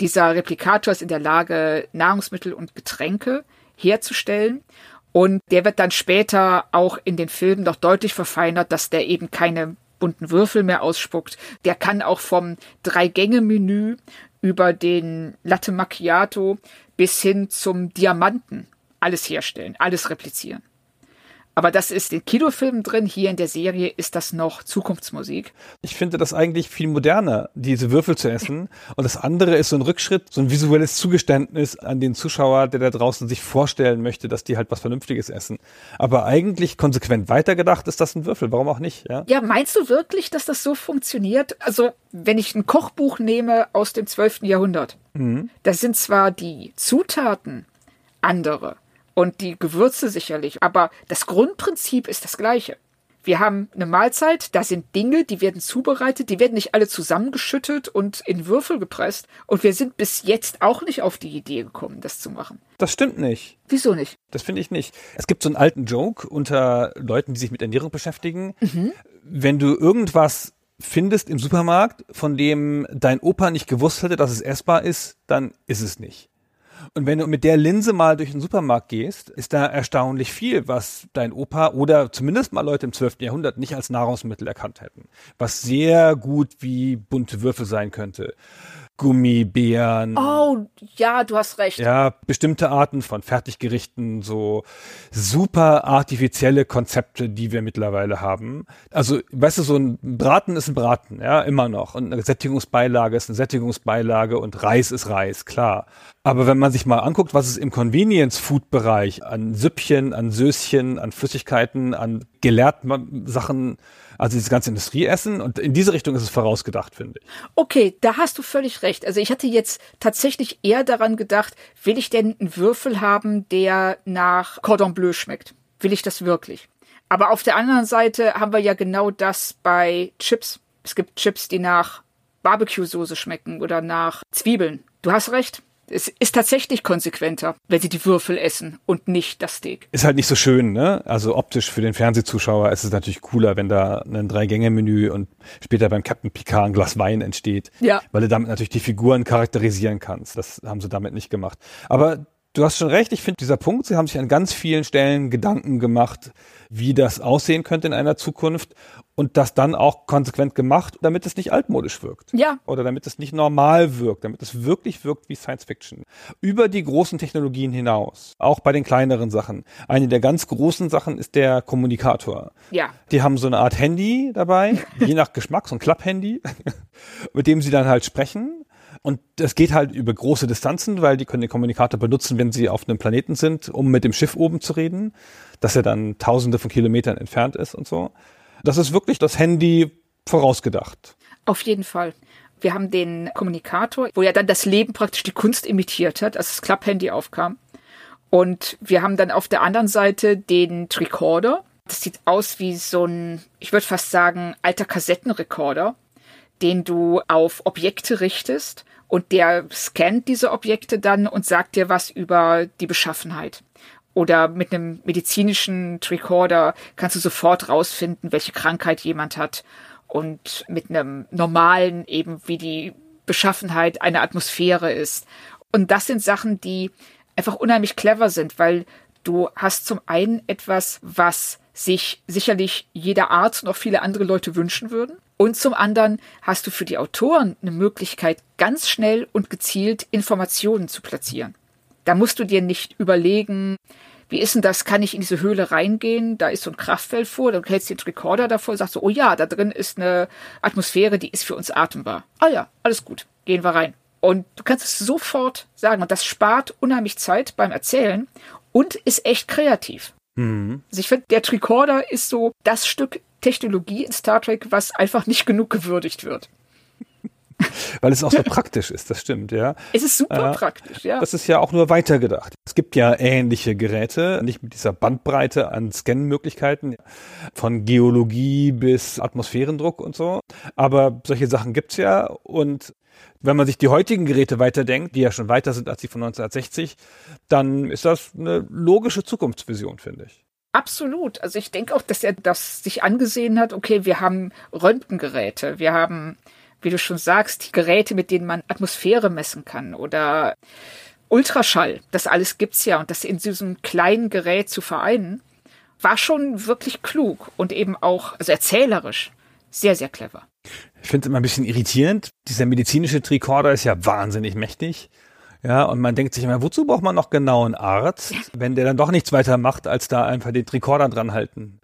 C: Dieser Replikator ist in der Lage, Nahrungsmittel und Getränke herzustellen. Und der wird dann später auch in den Filmen noch deutlich verfeinert, dass der eben keine bunten Würfel mehr ausspuckt. Der kann auch vom Drei-Gänge-Menü über den Latte Macchiato bis hin zum Diamanten alles herstellen, alles replizieren. Aber das ist in Kinofilmen drin, hier in der Serie ist das noch Zukunftsmusik.
B: Ich finde das eigentlich viel moderner, diese Würfel zu essen. Und das andere ist so ein Rückschritt, so ein visuelles Zugeständnis an den Zuschauer, der da draußen sich vorstellen möchte, dass die halt was Vernünftiges essen. Aber eigentlich konsequent weitergedacht ist das ein Würfel. Warum auch nicht? Ja,
C: ja meinst du wirklich, dass das so funktioniert? Also, wenn ich ein Kochbuch nehme aus dem 12. Jahrhundert, mhm. da sind zwar die Zutaten andere, und die Gewürze sicherlich. Aber das Grundprinzip ist das gleiche. Wir haben eine Mahlzeit, da sind Dinge, die werden zubereitet, die werden nicht alle zusammengeschüttet und in Würfel gepresst. Und wir sind bis jetzt auch nicht auf die Idee gekommen, das zu machen.
B: Das stimmt nicht.
C: Wieso nicht?
B: Das finde ich nicht. Es gibt so einen alten Joke unter Leuten, die sich mit Ernährung beschäftigen. Mhm. Wenn du irgendwas findest im Supermarkt, von dem dein Opa nicht gewusst hätte, dass es essbar ist, dann ist es nicht. Und wenn du mit der Linse mal durch den Supermarkt gehst, ist da erstaunlich viel, was dein Opa oder zumindest mal Leute im 12. Jahrhundert nicht als Nahrungsmittel erkannt hätten. Was sehr gut wie bunte Würfel sein könnte. Gummibären.
C: Oh, ja, du hast recht.
B: Ja, bestimmte Arten von Fertiggerichten, so super artifizielle Konzepte, die wir mittlerweile haben. Also, weißt du, so ein Braten ist ein Braten, ja, immer noch. Und eine Sättigungsbeilage ist eine Sättigungsbeilage und Reis ist Reis, klar. Aber wenn man sich mal anguckt, was es im Convenience-Food-Bereich an Süppchen, an Söschen, an Flüssigkeiten, an gelehrten Sachen also dieses ganze Industrieessen und in diese Richtung ist es vorausgedacht, finde ich.
C: Okay, da hast du völlig recht. Also ich hatte jetzt tatsächlich eher daran gedacht, will ich denn einen Würfel haben, der nach Cordon Bleu schmeckt? Will ich das wirklich? Aber auf der anderen Seite haben wir ja genau das bei Chips. Es gibt Chips, die nach Barbecue-Soße schmecken oder nach Zwiebeln. Du hast recht es ist tatsächlich konsequenter, wenn sie die Würfel essen und nicht das Steak.
B: Ist halt nicht so schön, ne? Also optisch für den Fernsehzuschauer ist es natürlich cooler, wenn da ein Drei-Gänge-Menü und später beim Captain Picard ein Glas Wein entsteht.
C: Ja.
B: Weil du damit natürlich die Figuren charakterisieren kannst. Das haben sie damit nicht gemacht. Aber du hast schon recht, ich finde dieser Punkt, sie haben sich an ganz vielen Stellen Gedanken gemacht, wie das aussehen könnte in einer Zukunft und das dann auch konsequent gemacht, damit es nicht altmodisch wirkt.
C: Ja.
B: Oder damit es nicht normal wirkt, damit es wirklich wirkt wie Science Fiction. Über die großen Technologien hinaus, auch bei den kleineren Sachen. Eine der ganz großen Sachen ist der Kommunikator.
C: Ja.
B: Die haben so eine Art Handy dabei, je nach Geschmack, so ein Klapphandy, mit dem sie dann halt sprechen. Und das geht halt über große Distanzen, weil die können den Kommunikator benutzen, wenn sie auf einem Planeten sind, um mit dem Schiff oben zu reden, dass er dann tausende von Kilometern entfernt ist und so. Das ist wirklich das Handy vorausgedacht.
C: Auf jeden Fall. Wir haben den Kommunikator, wo ja dann das Leben praktisch die Kunst imitiert hat, als das Klapphandy aufkam. Und wir haben dann auf der anderen Seite den Tricorder. Das sieht aus wie so ein, ich würde fast sagen, alter Kassettenrekorder, den du auf Objekte richtest und der scannt diese Objekte dann und sagt dir was über die Beschaffenheit. Oder mit einem medizinischen Tricorder kannst du sofort rausfinden, welche Krankheit jemand hat. Und mit einem normalen eben, wie die Beschaffenheit einer Atmosphäre ist. Und das sind Sachen, die einfach unheimlich clever sind, weil du hast zum einen etwas, was sich sicherlich jeder Arzt und auch viele andere Leute wünschen würden. Und zum anderen hast du für die Autoren eine Möglichkeit, ganz schnell und gezielt Informationen zu platzieren. Da musst du dir nicht überlegen, wie ist denn das? Kann ich in diese Höhle reingehen? Da ist so ein Kraftfeld vor, dann hältst du den Rekorder davor und sagst so, oh ja, da drin ist eine Atmosphäre, die ist für uns atembar. Ah ja, alles gut, gehen wir rein. Und du kannst es sofort sagen und das spart unheimlich Zeit beim Erzählen und ist echt kreativ.
B: Mhm.
C: Also ich finde, der Tricorder ist so das Stück Technologie in Star Trek, was einfach nicht genug gewürdigt wird.
B: Weil es auch so praktisch ist, das stimmt, ja.
C: Es ist super
B: Äh,
C: praktisch, ja.
B: Das ist ja auch nur weitergedacht. Es gibt ja ähnliche Geräte, nicht mit dieser Bandbreite an Scan-Möglichkeiten, von Geologie bis Atmosphärendruck und so. Aber solche Sachen gibt's ja und wenn man sich die heutigen Geräte weiterdenkt, die ja schon weiter sind als die von 1960, dann ist das eine logische Zukunftsvision, finde ich.
C: Absolut. Also ich denke auch, dass er das sich angesehen hat, okay, wir haben Röntgengeräte, wir haben, wie du schon sagst, die Geräte, mit denen man Atmosphäre messen kann oder Ultraschall. Das alles gibt's ja und das in diesem kleinen Gerät zu vereinen, war schon wirklich klug und eben auch, also erzählerisch, sehr, sehr clever.
B: Ich finde es immer ein bisschen irritierend. Dieser medizinische Tricorder ist ja wahnsinnig mächtig. Ja, und man denkt sich immer, wozu braucht man noch genau einen Arzt, wenn der dann doch nichts weiter macht, als da einfach den Tricorder dran halten.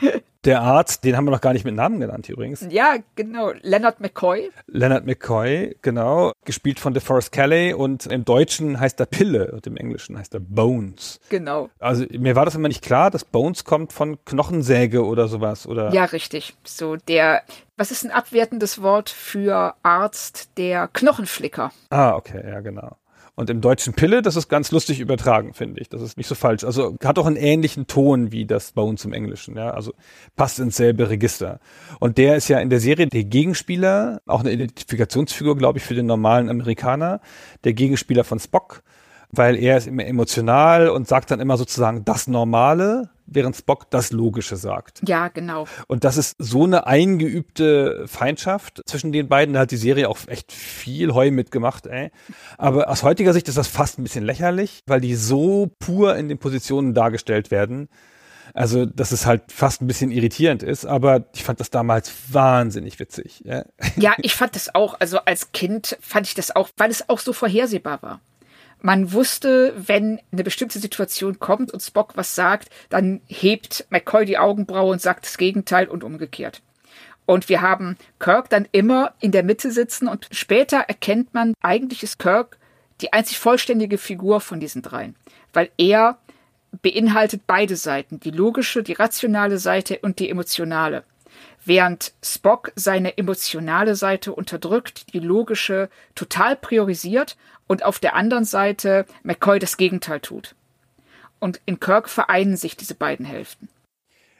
B: Der Arzt, den haben wir noch gar nicht mit Namen genannt übrigens.
C: Ja, genau. Leonard McCoy.
B: Leonard McCoy, genau, gespielt von DeForest Kelley und im Deutschen heißt er Pille und im Englischen heißt er Bones.
C: Genau.
B: Also mir war das immer nicht klar, dass Bones kommt von Knochensäge oder sowas oder
C: Ja, richtig. So der, was ist ein abwertendes Wort für Arzt? Der Knochenflicker.
B: Ah, okay, ja, genau. Und im deutschen Pille, das ist ganz lustig übertragen, finde ich. Das ist nicht so falsch. Also hat auch einen ähnlichen Ton wie das bei uns im Englischen, ja. Also passt ins selbe Register. Und der ist ja in der Serie der Gegenspieler, auch eine Identifikationsfigur, glaube ich, für den normalen Amerikaner, der Gegenspieler von Spock, weil er ist immer emotional und sagt dann immer sozusagen das Normale, während Spock das Logische sagt.
C: Ja, genau.
B: Und das ist so eine eingeübte Feindschaft zwischen den beiden. Da hat die Serie auch echt viel Heu mitgemacht, ey. Aber aus heutiger Sicht ist das fast ein bisschen lächerlich, weil die so pur in den Positionen dargestellt werden. Also, dass es halt fast ein bisschen irritierend ist, aber ich fand das damals wahnsinnig witzig. Ja,
C: ja ich fand das auch. Also als Kind fand ich das auch, weil es auch so vorhersehbar war. Man wusste, wenn eine bestimmte Situation kommt und Spock was sagt, dann hebt McCoy die Augenbraue und sagt das Gegenteil und umgekehrt. Und wir haben Kirk dann immer in der Mitte sitzen und später erkennt man, eigentlich ist Kirk die einzig vollständige Figur von diesen dreien, weil er beinhaltet beide Seiten, die logische, die rationale Seite und die emotionale. Während Spock seine emotionale Seite unterdrückt, die logische total priorisiert und auf der anderen Seite McCoy das Gegenteil tut. Und in Kirk vereinen sich diese beiden Hälften.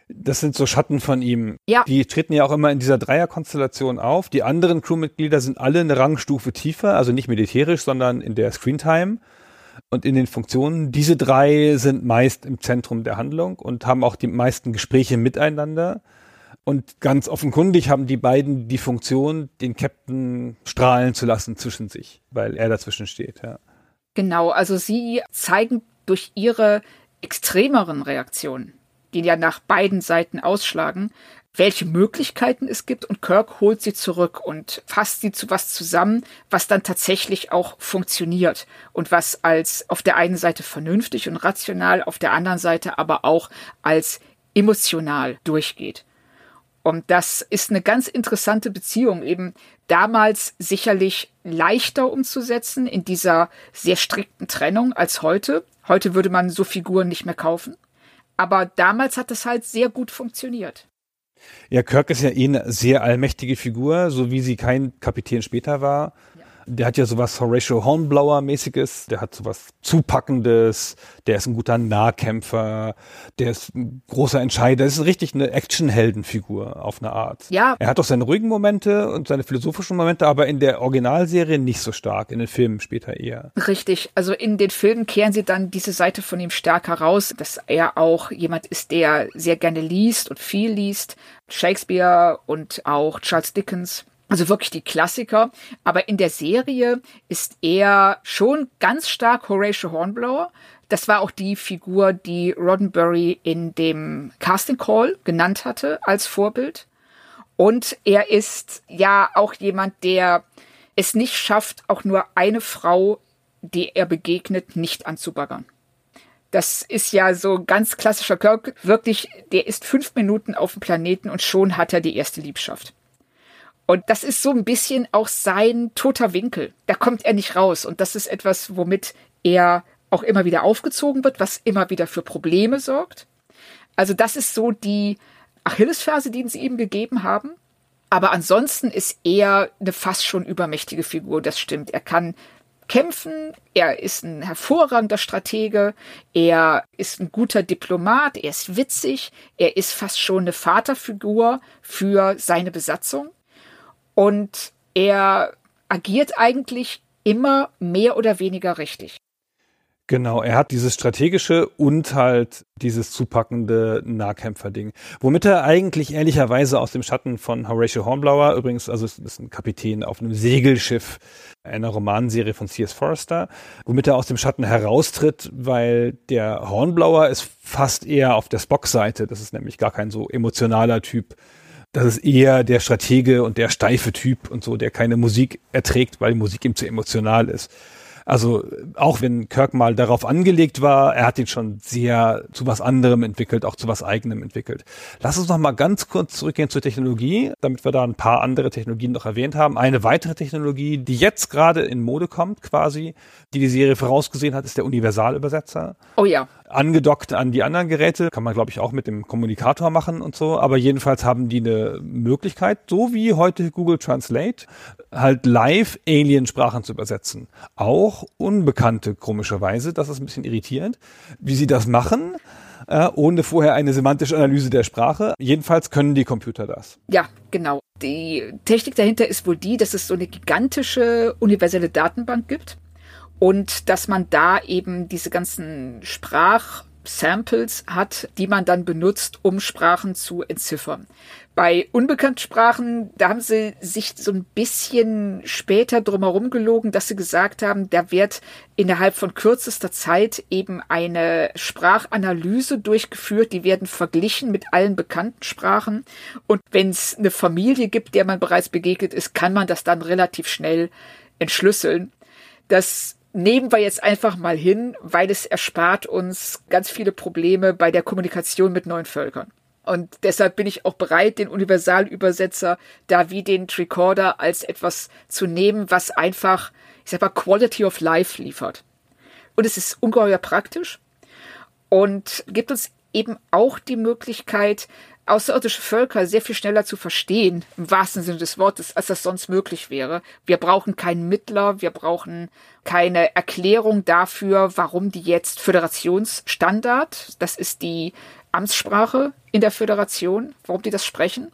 B: Das sind so Schatten von ihm.
C: Ja.
B: Die treten ja auch immer in dieser Dreierkonstellation auf. Die anderen Crewmitglieder sind alle eine Rangstufe tiefer, also nicht militärisch, sondern in der Screentime und in den Funktionen. Diese drei sind meist im Zentrum der Handlung und haben auch die meisten Gespräche miteinander. Und ganz offenkundig haben die beiden die Funktion, den Captain strahlen zu lassen zwischen sich, weil er dazwischen steht. Ja.
C: Genau, also sie zeigen durch ihre extremeren Reaktionen, die ja nach beiden Seiten ausschlagen, welche Möglichkeiten es gibt und Kirk holt sie zurück und fasst sie zu was zusammen, was dann tatsächlich auch funktioniert und was als auf der einen Seite vernünftig und rational, auf der anderen Seite aber auch als emotional durchgeht. Und das ist eine ganz interessante Beziehung, eben damals sicherlich leichter umzusetzen in dieser sehr strikten Trennung als heute. Heute würde man so Figuren nicht mehr kaufen. Aber damals hat es halt sehr gut funktioniert.
B: Ja, Kirk ist ja eh eine sehr allmächtige Figur, so wie sie kein Kapitän später war. Der hat ja sowas Horatio Hornblower-mäßiges, der hat sowas Zupackendes, der ist ein guter Nahkämpfer, der ist ein großer Entscheider. Das ist richtig eine Actionheldenfigur auf eine Art.
C: Ja.
B: Er hat auch seine ruhigen Momente und seine philosophischen Momente, aber in der Originalserie nicht so stark, in den Filmen später eher.
C: Richtig. Also in den Filmen kehren sie dann diese Seite von ihm stärker raus, dass er auch jemand ist, der sehr gerne liest und viel liest. Shakespeare und auch Charles Dickens also wirklich die Klassiker. Aber in der Serie ist er schon ganz stark Horatio Hornblower. Das war auch die Figur, die Roddenberry in dem Casting Call genannt hatte als Vorbild. Und er ist ja auch jemand, der es nicht schafft, auch nur eine Frau, die er begegnet, nicht anzubaggern. Das ist ja so ganz klassischer Kirk. Wirklich, der ist fünf Minuten auf dem Planeten und schon hat er die erste Liebschaft. Und das ist so ein bisschen auch sein toter Winkel. Da kommt er nicht raus. Und das ist etwas, womit er auch immer wieder aufgezogen wird, was immer wieder für Probleme sorgt. Also das ist so die Achillesferse, die sie ihm gegeben haben. Aber ansonsten ist er eine fast schon übermächtige Figur, das stimmt. Er kann kämpfen, er ist ein hervorragender Stratege, er ist ein guter Diplomat, er ist witzig, er ist fast schon eine Vaterfigur für seine Besatzung. Und er agiert eigentlich immer mehr oder weniger richtig.
B: Genau, er hat dieses strategische und halt dieses zupackende Nahkämpfer-Ding. Womit er eigentlich ehrlicherweise aus dem Schatten von Horatio Hornblower, übrigens, also ist ein Kapitän auf einem Segelschiff einer Romanserie von C.S. Forrester, womit er aus dem Schatten heraustritt, weil der Hornblower ist fast eher auf der Spock-Seite. Das ist nämlich gar kein so emotionaler Typ das ist eher der Stratege und der steife Typ und so, der keine Musik erträgt, weil die Musik ihm zu emotional ist. Also auch wenn Kirk mal darauf angelegt war, er hat ihn schon sehr zu was anderem entwickelt, auch zu was eigenem entwickelt. Lass uns noch mal ganz kurz zurückgehen zur Technologie, damit wir da ein paar andere Technologien noch erwähnt haben. Eine weitere Technologie, die jetzt gerade in Mode kommt, quasi, die die Serie vorausgesehen hat, ist der Universalübersetzer.
C: Oh ja.
B: Angedockt an die anderen Geräte, kann man glaube ich auch mit dem Kommunikator machen und so, aber jedenfalls haben die eine Möglichkeit, so wie heute Google Translate, halt live Aliensprachen zu übersetzen. Auch Unbekannte, komischerweise. Das ist ein bisschen irritierend. Wie sie das machen, äh, ohne vorher eine semantische Analyse der Sprache. Jedenfalls können die Computer das.
C: Ja, genau. Die Technik dahinter ist wohl die, dass es so eine gigantische universelle Datenbank gibt und dass man da eben diese ganzen Sprach Samples hat, die man dann benutzt, um Sprachen zu entziffern. Bei unbekannten Sprachen, da haben sie sich so ein bisschen später drumherum gelogen, dass sie gesagt haben, da wird innerhalb von kürzester Zeit eben eine Sprachanalyse durchgeführt, die werden verglichen mit allen bekannten Sprachen. Und wenn es eine Familie gibt, der man bereits begegnet ist, kann man das dann relativ schnell entschlüsseln. Das nehmen wir jetzt einfach mal hin, weil es erspart uns ganz viele Probleme bei der Kommunikation mit neuen Völkern. Und deshalb bin ich auch bereit, den Universalübersetzer da wie den Tricorder als etwas zu nehmen, was einfach, ich sag mal, Quality of Life liefert. Und es ist ungeheuer praktisch und gibt uns eben auch die Möglichkeit, außerirdische Völker sehr viel schneller zu verstehen, im wahrsten Sinne des Wortes, als das sonst möglich wäre. Wir brauchen keinen Mittler, wir brauchen keine Erklärung dafür, warum die jetzt Föderationsstandard, das ist die Amtssprache in der Föderation, warum die das sprechen.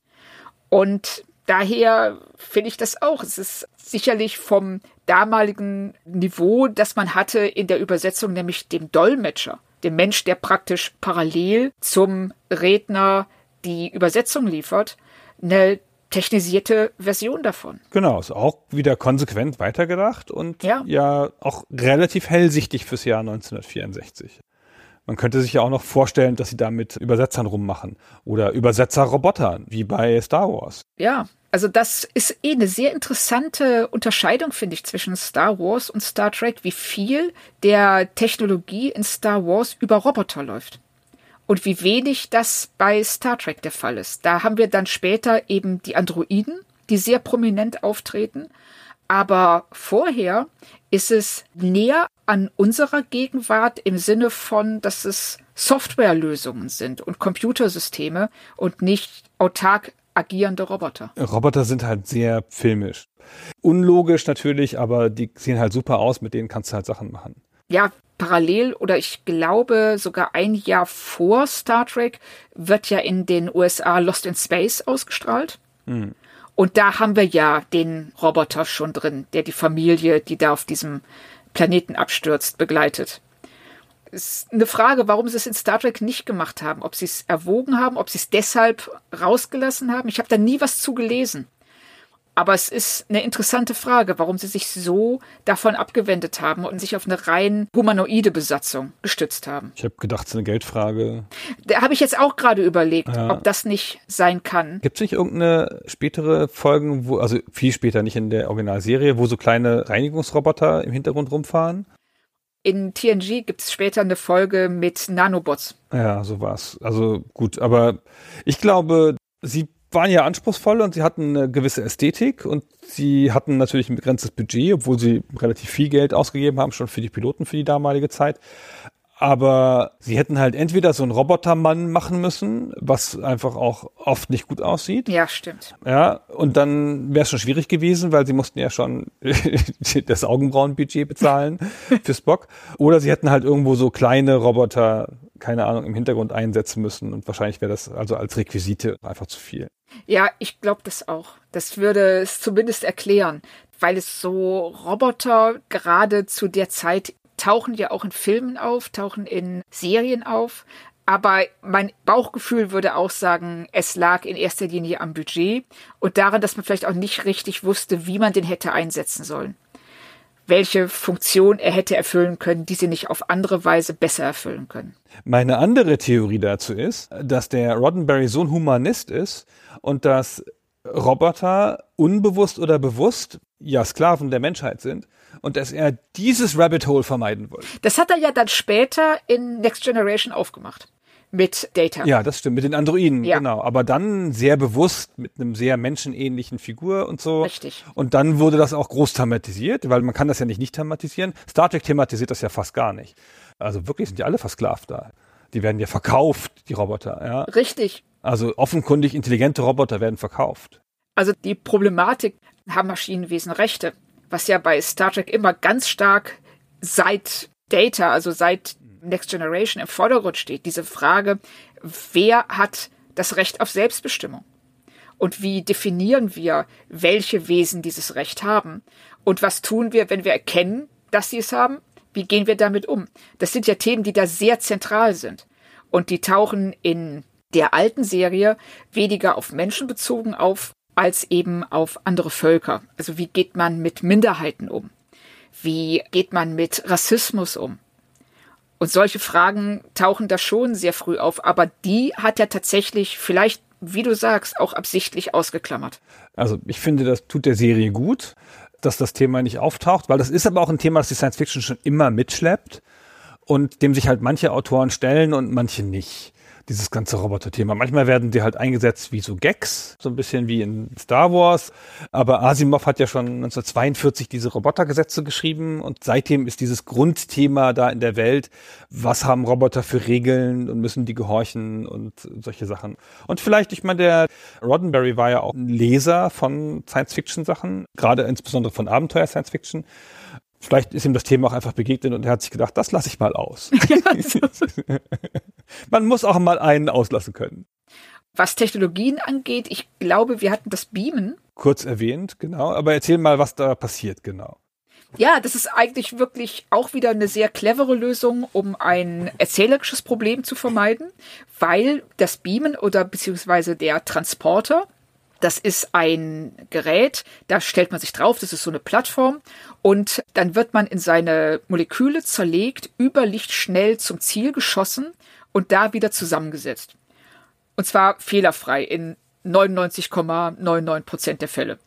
C: Und daher finde ich das auch. Es ist sicherlich vom damaligen Niveau, das man hatte in der Übersetzung, nämlich dem Dolmetscher, dem Mensch, der praktisch parallel zum Redner die Übersetzung liefert, eine technisierte Version davon.
B: Genau, ist auch wieder konsequent weitergedacht und ja, ja auch relativ hellsichtig fürs Jahr 1964. Man könnte sich ja auch noch vorstellen, dass sie da mit Übersetzern rummachen oder Übersetzerrobotern, wie bei Star Wars.
C: Ja, also das ist eh eine sehr interessante Unterscheidung, finde ich, zwischen Star Wars und Star Trek, wie viel der Technologie in Star Wars über Roboter läuft. Und wie wenig das bei Star Trek der Fall ist. Da haben wir dann später eben die Androiden, die sehr prominent auftreten. Aber vorher ist es näher an unserer Gegenwart im Sinne von, dass es Softwarelösungen sind und Computersysteme und nicht autark agierende Roboter.
B: Roboter sind halt sehr filmisch. Unlogisch natürlich, aber die sehen halt super aus, mit denen kannst du halt Sachen machen.
C: Ja, parallel oder ich glaube sogar ein Jahr vor Star Trek wird ja in den USA Lost in Space ausgestrahlt. Hm. Und da haben wir ja den Roboter schon drin, der die Familie, die da auf diesem Planeten abstürzt, begleitet. Ist eine Frage, warum sie es in Star Trek nicht gemacht haben. Ob sie es erwogen haben, ob sie es deshalb rausgelassen haben. Ich habe da nie was zu gelesen. Aber es ist eine interessante Frage, warum sie sich so davon abgewendet haben und sich auf eine rein humanoide Besatzung gestützt haben.
B: Ich habe gedacht, es ist eine Geldfrage.
C: Da habe ich jetzt auch gerade überlegt, ja. ob das nicht sein kann.
B: Gibt es nicht irgendeine spätere Folgen, wo, also viel später, nicht in der Originalserie, wo so kleine Reinigungsroboter im Hintergrund rumfahren?
C: In TNG gibt es später eine Folge mit Nanobots.
B: Ja, so war's. Also gut, aber ich glaube, sie waren ja anspruchsvoll und sie hatten eine gewisse Ästhetik und sie hatten natürlich ein begrenztes Budget, obwohl sie relativ viel Geld ausgegeben haben, schon für die Piloten für die damalige Zeit. Aber sie hätten halt entweder so einen Robotermann machen müssen, was einfach auch oft nicht gut aussieht.
C: Ja, stimmt.
B: Ja, und dann wäre es schon schwierig gewesen, weil sie mussten ja schon das Augenbrauenbudget bezahlen für Spock. Oder sie hätten halt irgendwo so kleine Roboter, keine Ahnung, im Hintergrund einsetzen müssen. Und wahrscheinlich wäre das also als Requisite einfach zu viel.
C: Ja, ich glaube das auch. Das würde es zumindest erklären, weil es so Roboter gerade zu der Zeit tauchen ja auch in Filmen auf, tauchen in Serien auf. Aber mein Bauchgefühl würde auch sagen, es lag in erster Linie am Budget und daran, dass man vielleicht auch nicht richtig wusste, wie man den hätte einsetzen sollen. Welche Funktion er hätte erfüllen können, die sie nicht auf andere Weise besser erfüllen können.
B: Meine andere Theorie dazu ist, dass der Roddenberry so ein Humanist ist und dass Roboter unbewusst oder bewusst ja Sklaven der Menschheit sind und dass er dieses Rabbit Hole vermeiden wollte.
C: Das hat er ja dann später in Next Generation aufgemacht mit Data.
B: Ja, das stimmt, mit den Androiden, ja. genau. Aber dann sehr bewusst mit einem sehr menschenähnlichen Figur und so.
C: Richtig.
B: Und dann wurde das auch groß thematisiert, weil man kann das ja nicht nicht thematisieren. Star Trek thematisiert das ja fast gar nicht. Also wirklich sind ja alle versklavt da. Die werden ja verkauft, die Roboter, ja.
C: Richtig.
B: Also offenkundig intelligente Roboter werden verkauft.
C: Also die Problematik haben Maschinenwesen Rechte, was ja bei Star Trek immer ganz stark seit Data, also seit Next Generation im Vordergrund steht. Diese Frage, wer hat das Recht auf Selbstbestimmung? Und wie definieren wir, welche Wesen dieses Recht haben? Und was tun wir, wenn wir erkennen, dass sie es haben? Wie gehen wir damit um? Das sind ja Themen, die da sehr zentral sind. Und die tauchen in der alten Serie weniger auf Menschen bezogen auf, als eben auf andere Völker. Also wie geht man mit Minderheiten um? Wie geht man mit Rassismus um? Und solche Fragen tauchen da schon sehr früh auf, aber die hat er tatsächlich vielleicht, wie du sagst, auch absichtlich ausgeklammert.
B: Also ich finde, das tut der Serie gut, dass das Thema nicht auftaucht, weil das ist aber auch ein Thema, das die Science Fiction schon immer mitschleppt und dem sich halt manche Autoren stellen und manche nicht dieses ganze Roboter-Thema. Manchmal werden die halt eingesetzt wie so Gags, so ein bisschen wie in Star Wars. Aber Asimov hat ja schon 1942 diese Robotergesetze geschrieben und seitdem ist dieses Grundthema da in der Welt, was haben Roboter für Regeln und müssen die gehorchen und solche Sachen. Und vielleicht, ich meine, der Roddenberry war ja auch ein Leser von Science-Fiction-Sachen, gerade insbesondere von Abenteuer-Science-Fiction. Vielleicht ist ihm das Thema auch einfach begegnet und er hat sich gedacht, das lasse ich mal aus. Man muss auch mal einen auslassen können.
C: Was Technologien angeht, ich glaube, wir hatten das Beamen.
B: Kurz erwähnt, genau. Aber erzähl mal, was da passiert, genau.
C: Ja, das ist eigentlich wirklich auch wieder eine sehr clevere Lösung, um ein erzählerisches Problem zu vermeiden, weil das Beamen oder beziehungsweise der Transporter das ist ein Gerät, da stellt man sich drauf, das ist so eine Plattform und dann wird man in seine Moleküle zerlegt, über Licht schnell zum Ziel geschossen und da wieder zusammengesetzt. Und zwar fehlerfrei in 99,99 Prozent der Fälle.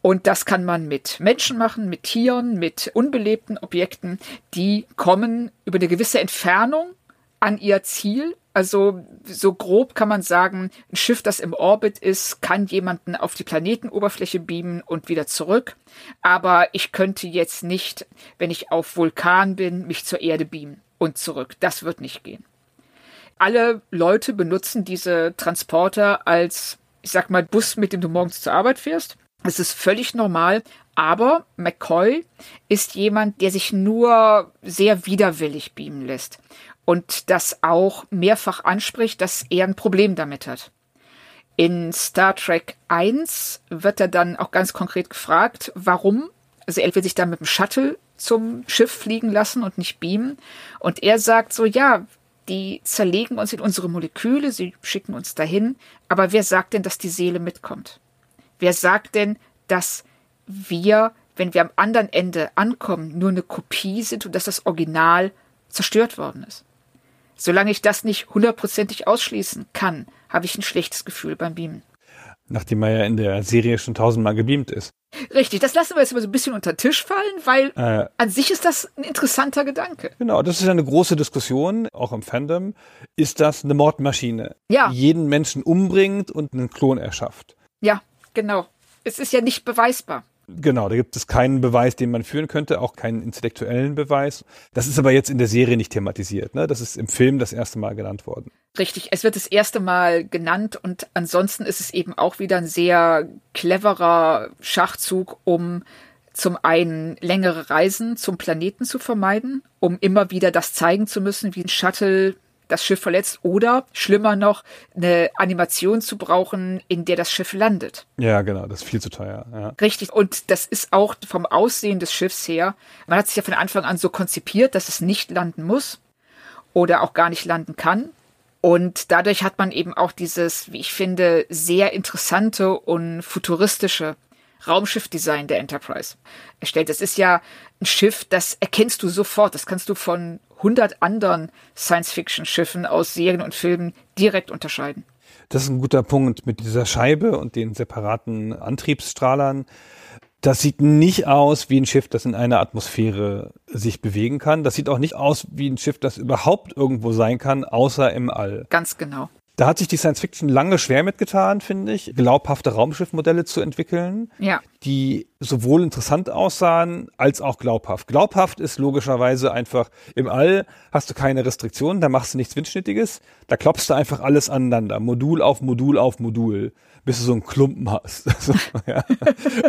C: Und das kann man mit Menschen machen, mit Tieren, mit unbelebten Objekten. Die kommen über eine gewisse Entfernung an ihr Ziel also so grob kann man sagen, ein Schiff, das im Orbit ist, kann jemanden auf die Planetenoberfläche beamen und wieder zurück. Aber ich könnte jetzt nicht, wenn ich auf Vulkan bin, mich zur Erde beamen und zurück. Das wird nicht gehen. Alle Leute benutzen diese Transporter als, ich sag mal, Bus, mit dem du morgens zur Arbeit fährst. Es ist völlig normal, aber McCoy ist jemand, der sich nur sehr widerwillig beamen lässt und das auch mehrfach anspricht, dass er ein Problem damit hat. In Star Trek 1 wird er dann auch ganz konkret gefragt, warum. Also er will sich dann mit dem Shuttle zum Schiff fliegen lassen und nicht beamen. Und er sagt so, ja, die zerlegen uns in unsere Moleküle, sie schicken uns dahin. Aber wer sagt denn, dass die Seele mitkommt? Wer sagt denn, dass wir, wenn wir am anderen Ende ankommen, nur eine Kopie sind und dass das Original zerstört worden ist? Solange ich das nicht hundertprozentig ausschließen kann, habe ich ein schlechtes Gefühl beim Beamen.
B: Nachdem er ja in der Serie schon tausendmal gebeamt ist.
C: Richtig, das lassen wir jetzt mal so ein bisschen unter den Tisch fallen, weil äh, an sich ist das ein interessanter Gedanke.
B: Genau, das ist ja eine große Diskussion, auch im Fandom. Ist das eine Mordmaschine,
C: ja.
B: die jeden Menschen umbringt und einen Klon erschafft?
C: Ja, genau. Es ist ja nicht beweisbar.
B: Genau, da gibt es keinen Beweis, den man führen könnte, auch keinen intellektuellen Beweis. Das ist aber jetzt in der Serie nicht thematisiert. Ne? Das ist im Film das erste Mal genannt worden.
C: Richtig, es wird das erste Mal genannt und ansonsten ist es eben auch wieder ein sehr cleverer Schachzug, um zum einen längere Reisen zum Planeten zu vermeiden, um immer wieder das zeigen zu müssen, wie ein Shuttle das Schiff verletzt oder schlimmer noch eine Animation zu brauchen, in der das Schiff landet.
B: Ja, genau, das ist viel zu teuer. Ja.
C: Richtig, und das ist auch vom Aussehen des Schiffs her, man hat sich ja von Anfang an so konzipiert, dass es nicht landen muss oder auch gar nicht landen kann. Und dadurch hat man eben auch dieses, wie ich finde, sehr interessante und futuristische Raumschiffdesign der Enterprise erstellt. Das ist ja ein Schiff, das erkennst du sofort. Das kannst du von 100 anderen Science-Fiction-Schiffen aus Serien und Filmen direkt unterscheiden.
B: Das ist ein guter Punkt mit dieser Scheibe und den separaten Antriebsstrahlern. Das sieht nicht aus wie ein Schiff, das in einer Atmosphäre sich bewegen kann. Das sieht auch nicht aus wie ein Schiff, das überhaupt irgendwo sein kann, außer im All.
C: Ganz genau.
B: Da hat sich die Science Fiction lange schwer mitgetan, finde ich, glaubhafte Raumschiffmodelle zu entwickeln,
C: ja.
B: die sowohl interessant aussahen als auch glaubhaft. Glaubhaft ist logischerweise einfach im All hast du keine Restriktionen, da machst du nichts Windschnittiges, da klopfst du einfach alles aneinander, Modul auf Modul auf Modul bis du so einen Klumpen hast. ja.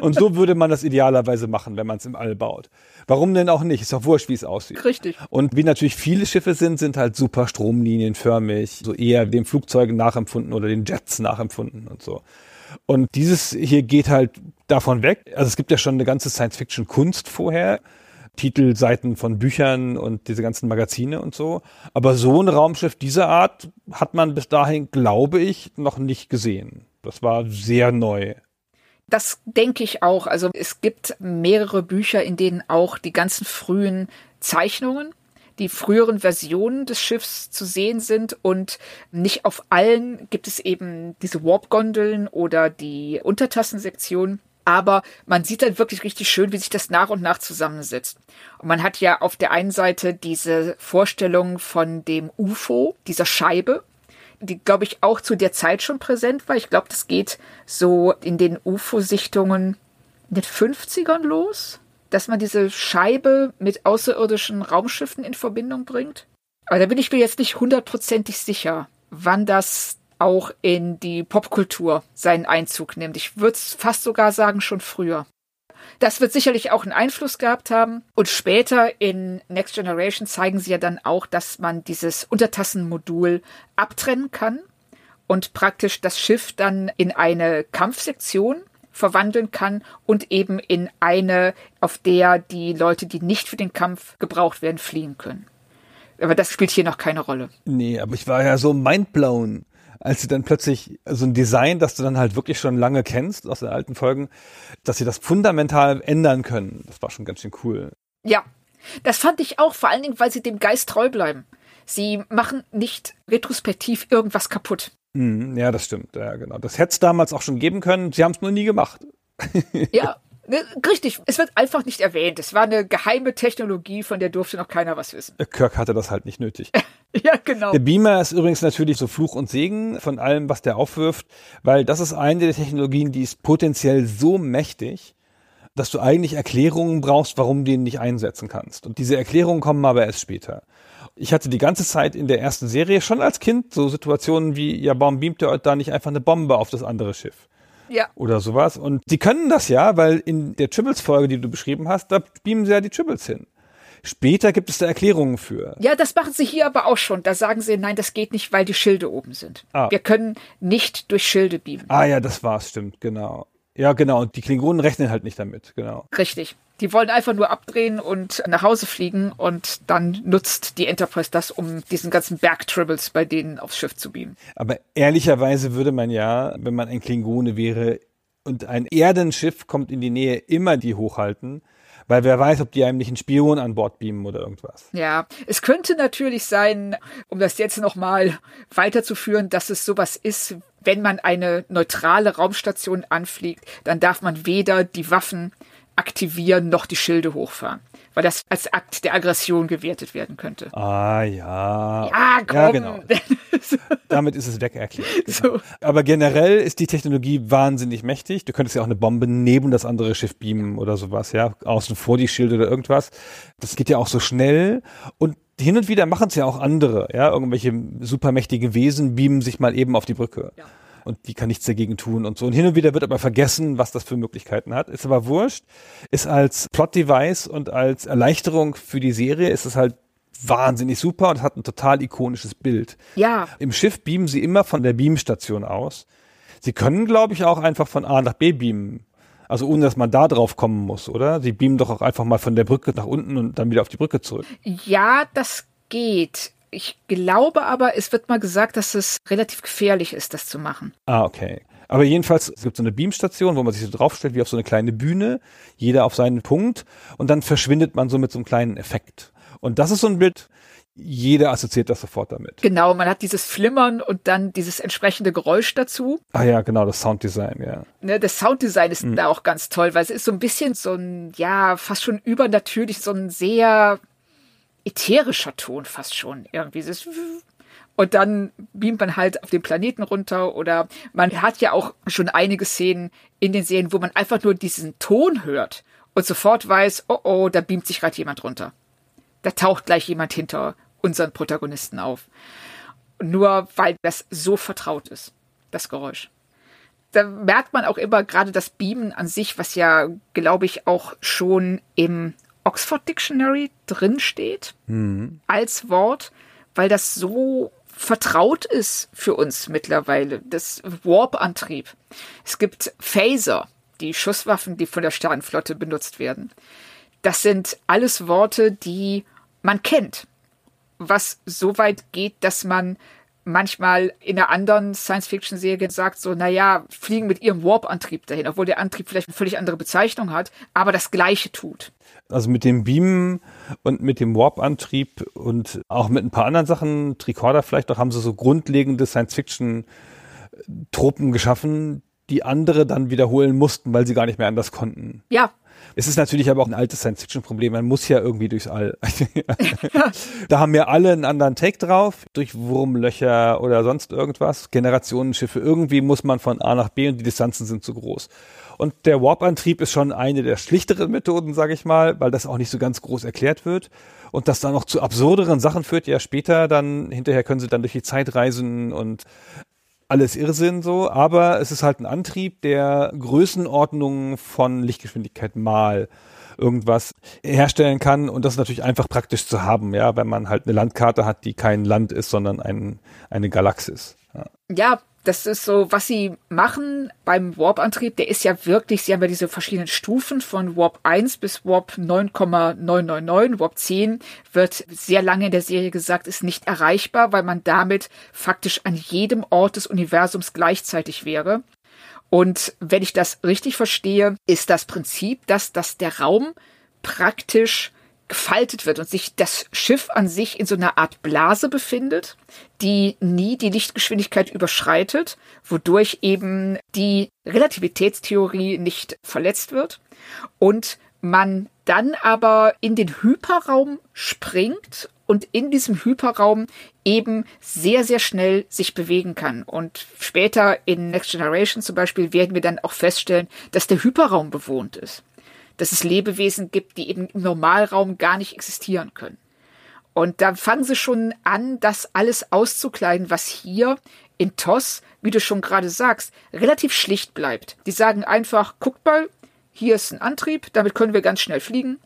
B: Und so würde man das idealerweise machen, wenn man es im All baut. Warum denn auch nicht? Ist doch wurscht, wie es aussieht.
C: Richtig.
B: Und wie natürlich viele Schiffe sind, sind halt super stromlinienförmig, so eher den Flugzeugen nachempfunden oder den Jets nachempfunden und so. Und dieses hier geht halt davon weg. Also es gibt ja schon eine ganze Science-Fiction-Kunst vorher Titelseiten von Büchern und diese ganzen Magazine und so. Aber so ein Raumschiff dieser Art hat man bis dahin, glaube ich, noch nicht gesehen. Das war sehr neu.
C: Das denke ich auch. Also es gibt mehrere Bücher, in denen auch die ganzen frühen Zeichnungen, die früheren Versionen des Schiffs zu sehen sind und nicht auf allen gibt es eben diese Warp-Gondeln oder die Untertassensektion. Aber man sieht dann wirklich richtig schön, wie sich das nach und nach zusammensetzt. Und man hat ja auf der einen Seite diese Vorstellung von dem UFO, dieser Scheibe, die, glaube ich, auch zu der Zeit schon präsent war. Ich glaube, das geht so in den UFO-Sichtungen in den 50ern los, dass man diese Scheibe mit außerirdischen Raumschiffen in Verbindung bringt. Aber da bin ich mir jetzt nicht hundertprozentig sicher, wann das auch in die Popkultur seinen Einzug nimmt. Ich würde fast sogar sagen, schon früher. Das wird sicherlich auch einen Einfluss gehabt haben. Und später in Next Generation zeigen sie ja dann auch, dass man dieses Untertassenmodul abtrennen kann und praktisch das Schiff dann in eine Kampfsektion verwandeln kann und eben in eine, auf der die Leute, die nicht für den Kampf gebraucht werden, fliehen können. Aber das spielt hier noch keine Rolle.
B: Nee, aber ich war ja so mindblown als sie dann plötzlich so ein Design, das du dann halt wirklich schon lange kennst aus den alten Folgen, dass sie das fundamental ändern können. Das war schon ganz schön cool.
C: Ja, das fand ich auch, vor allen Dingen, weil sie dem Geist treu bleiben. Sie machen nicht retrospektiv irgendwas kaputt.
B: Mm, ja, das stimmt. Ja, genau. Das hätte es damals auch schon geben können. Sie haben es nur nie gemacht.
C: ja, richtig, es wird einfach nicht erwähnt. Es war eine geheime Technologie, von der durfte noch keiner was wissen.
B: Kirk hatte das halt nicht nötig.
C: ja, genau.
B: Der Beamer ist übrigens natürlich so Fluch und Segen von allem, was der aufwirft, weil das ist eine der Technologien, die ist potenziell so mächtig, dass du eigentlich Erklärungen brauchst, warum du ihn nicht einsetzen kannst. Und diese Erklärungen kommen aber erst später. Ich hatte die ganze Zeit in der ersten Serie schon als Kind so Situationen wie, ja, warum beamt ihr da nicht einfach eine Bombe auf das andere Schiff?
C: Ja.
B: Oder sowas. Und sie können das ja, weil in der Tribbles-Folge, die du beschrieben hast, da beamen sie ja die Tribbles hin. Später gibt es da Erklärungen für.
C: Ja, das machen sie hier aber auch schon. Da sagen sie, nein, das geht nicht, weil die Schilde oben sind. Ah. Wir können nicht durch Schilde beamen.
B: Ah ja, das war's, stimmt, genau. Ja, genau. Und die Klingonen rechnen halt nicht damit, genau.
C: Richtig. Die wollen einfach nur abdrehen und nach Hause fliegen und dann nutzt die Enterprise das, um diesen ganzen Berg-Tribbles bei denen aufs Schiff zu beamen.
B: Aber ehrlicherweise würde man ja, wenn man ein Klingone wäre und ein Erdenschiff kommt in die Nähe, immer die hochhalten. Weil wer weiß, ob die einem nicht einen Spion an Bord beamen oder irgendwas.
C: Ja, es könnte natürlich sein, um das jetzt nochmal weiterzuführen, dass es sowas ist, wenn man eine neutrale Raumstation anfliegt, dann darf man weder die Waffen aktivieren noch die Schilde hochfahren. Weil das als Akt der Aggression gewertet werden könnte.
B: Ah ja.
C: Ja, komm. Ja, genau.
B: Damit ist es weg erklärt. Genau. So. Aber generell ist die Technologie wahnsinnig mächtig. Du könntest ja auch eine Bombe neben das andere Schiff beamen oder sowas, ja. Außen vor die Schilde oder irgendwas. Das geht ja auch so schnell. Und hin und wieder machen es ja auch andere, ja. Irgendwelche supermächtige Wesen beamen sich mal eben auf die Brücke. Ja und die kann nichts dagegen tun und so. Und hin und wieder wird aber vergessen, was das für Möglichkeiten hat. Ist aber wurscht. Ist als Plot-Device und als Erleichterung für die Serie ist es halt wahnsinnig super und hat ein total ikonisches Bild.
C: Ja.
B: Im Schiff beamen sie immer von der Beamstation aus. Sie können, glaube ich, auch einfach von A nach B beamen. Also ohne dass man da drauf kommen muss, oder? Sie beamen doch auch einfach mal von der Brücke nach unten und dann wieder auf die Brücke zurück.
C: Ja, das geht. Ich glaube aber, es wird mal gesagt, dass es relativ gefährlich ist, das zu machen.
B: Ah, okay. Aber jedenfalls, es gibt so eine Beamstation, wo man sich so draufstellt, wie auf so eine kleine Bühne, jeder auf seinen Punkt, und dann verschwindet man so mit so einem kleinen Effekt. Und das ist so ein Bild, jeder assoziiert das sofort damit.
C: Genau, man hat dieses Flimmern und dann dieses entsprechende Geräusch dazu.
B: Ah ja, genau, das Sounddesign, ja.
C: Ne, das Sounddesign ist mhm. da auch ganz toll, weil es ist so ein bisschen so ein, ja, fast schon übernatürlich, so ein sehr ätherischer Ton fast schon irgendwie. Und dann beamt man halt auf den Planeten runter oder man hat ja auch schon einige Szenen in den Serien, wo man einfach nur diesen Ton hört und sofort weiß, oh oh, da beamt sich gerade jemand runter. Da taucht gleich jemand hinter unseren Protagonisten auf. Nur weil das so vertraut ist, das Geräusch. Da merkt man auch immer gerade das Beamen an sich, was ja, glaube ich, auch schon im Oxford Dictionary drinsteht mhm. als Wort, weil das so vertraut ist für uns mittlerweile. Das Warp-Antrieb. Es gibt Phaser, die Schusswaffen, die von der Sternenflotte benutzt werden. das sind alles Worte, die man kennt. Was so weit geht, dass man manchmal in einer anderen Science-Fiction-Serie sagt, so, naja, fliegen mit ihrem Warp-Antrieb dahin, obwohl der Antrieb vielleicht eine völlig andere Bezeichnung hat, aber das Gleiche tut.
B: Also mit dem Beamen und mit dem Warp-Antrieb und auch mit ein paar anderen Sachen, Tricorder vielleicht auch, haben sie so grundlegende Science-Fiction-Tropen geschaffen, die andere dann wiederholen mussten, weil sie gar nicht mehr anders konnten.
C: Ja,
B: es ist natürlich aber auch ein altes Science-Fiction-Problem. Man muss ja irgendwie durchs All. da haben wir alle einen anderen Take drauf, durch Wurmlöcher oder sonst irgendwas. Generationenschiffe. Irgendwie muss man von A nach B und die Distanzen sind zu groß. Und der Warp-Antrieb ist schon eine der schlichteren Methoden, sage ich mal, weil das auch nicht so ganz groß erklärt wird. Und das dann noch zu absurderen Sachen führt, ja später dann, hinterher können sie dann durch die Zeit reisen und alles Irrsinn so, aber es ist halt ein Antrieb, der Größenordnungen von Lichtgeschwindigkeit mal irgendwas herstellen kann und das ist natürlich einfach praktisch zu haben, ja, wenn man halt eine Landkarte hat, die kein Land ist, sondern ein, eine Galaxis.
C: Ja. ja, das ist so, was sie machen beim Warp-Antrieb, der ist ja wirklich, sie haben ja diese verschiedenen Stufen von Warp 1 bis Warp 9,999. Warp 10 wird sehr lange in der Serie gesagt, ist nicht erreichbar, weil man damit faktisch an jedem Ort des Universums gleichzeitig wäre. Und wenn ich das richtig verstehe, ist das Prinzip, dass, dass der Raum praktisch gefaltet wird und sich das Schiff an sich in so einer Art Blase befindet, die nie die Lichtgeschwindigkeit überschreitet, wodurch eben die Relativitätstheorie nicht verletzt wird und man dann aber in den Hyperraum springt und in diesem Hyperraum eben sehr, sehr schnell sich bewegen kann. Und später in Next Generation zum Beispiel werden wir dann auch feststellen, dass der Hyperraum bewohnt ist dass es Lebewesen gibt, die eben im Normalraum gar nicht existieren können. Und da fangen sie schon an, das alles auszukleiden, was hier in TOS, wie du schon gerade sagst, relativ schlicht bleibt. Die sagen einfach, guckt mal, hier ist ein Antrieb, damit können wir ganz schnell fliegen.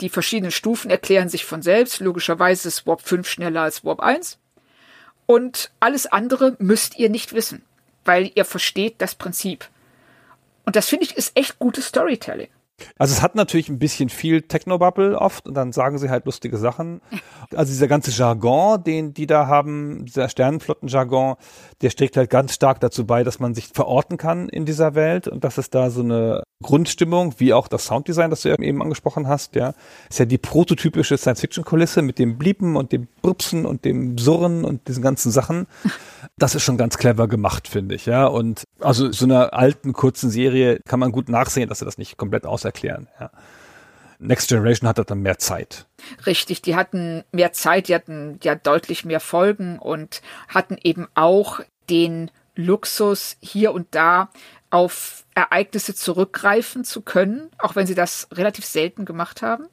C: Die verschiedenen Stufen erklären sich von selbst. Logischerweise ist Warp 5 schneller als Warp 1. Und alles andere müsst ihr nicht wissen, weil ihr versteht das Prinzip. Und das finde ich ist echt gutes Storytelling.
B: Also es hat natürlich ein bisschen viel Technobubble oft und dann sagen sie halt lustige Sachen. Also dieser ganze Jargon, den die da haben, dieser Sternenflotten-Jargon, der streckt halt ganz stark dazu bei, dass man sich verorten kann in dieser Welt und dass es da so eine Grundstimmung, wie auch das Sounddesign, das du eben angesprochen hast, ja, ist ja die prototypische Science-Fiction-Kulisse mit dem Bliepen und dem Brupsen und dem Surren und diesen ganzen Sachen. Das ist schon ganz clever gemacht, finde ich, ja. Und also so einer alten, kurzen Serie kann man gut nachsehen, dass sie das nicht komplett auserklären, ja. Next Generation hatte dann mehr Zeit.
C: Richtig, die hatten mehr Zeit, die hatten ja deutlich mehr Folgen und hatten eben auch den Luxus, hier und da auf Ereignisse zurückgreifen zu können, auch wenn sie das relativ selten gemacht haben.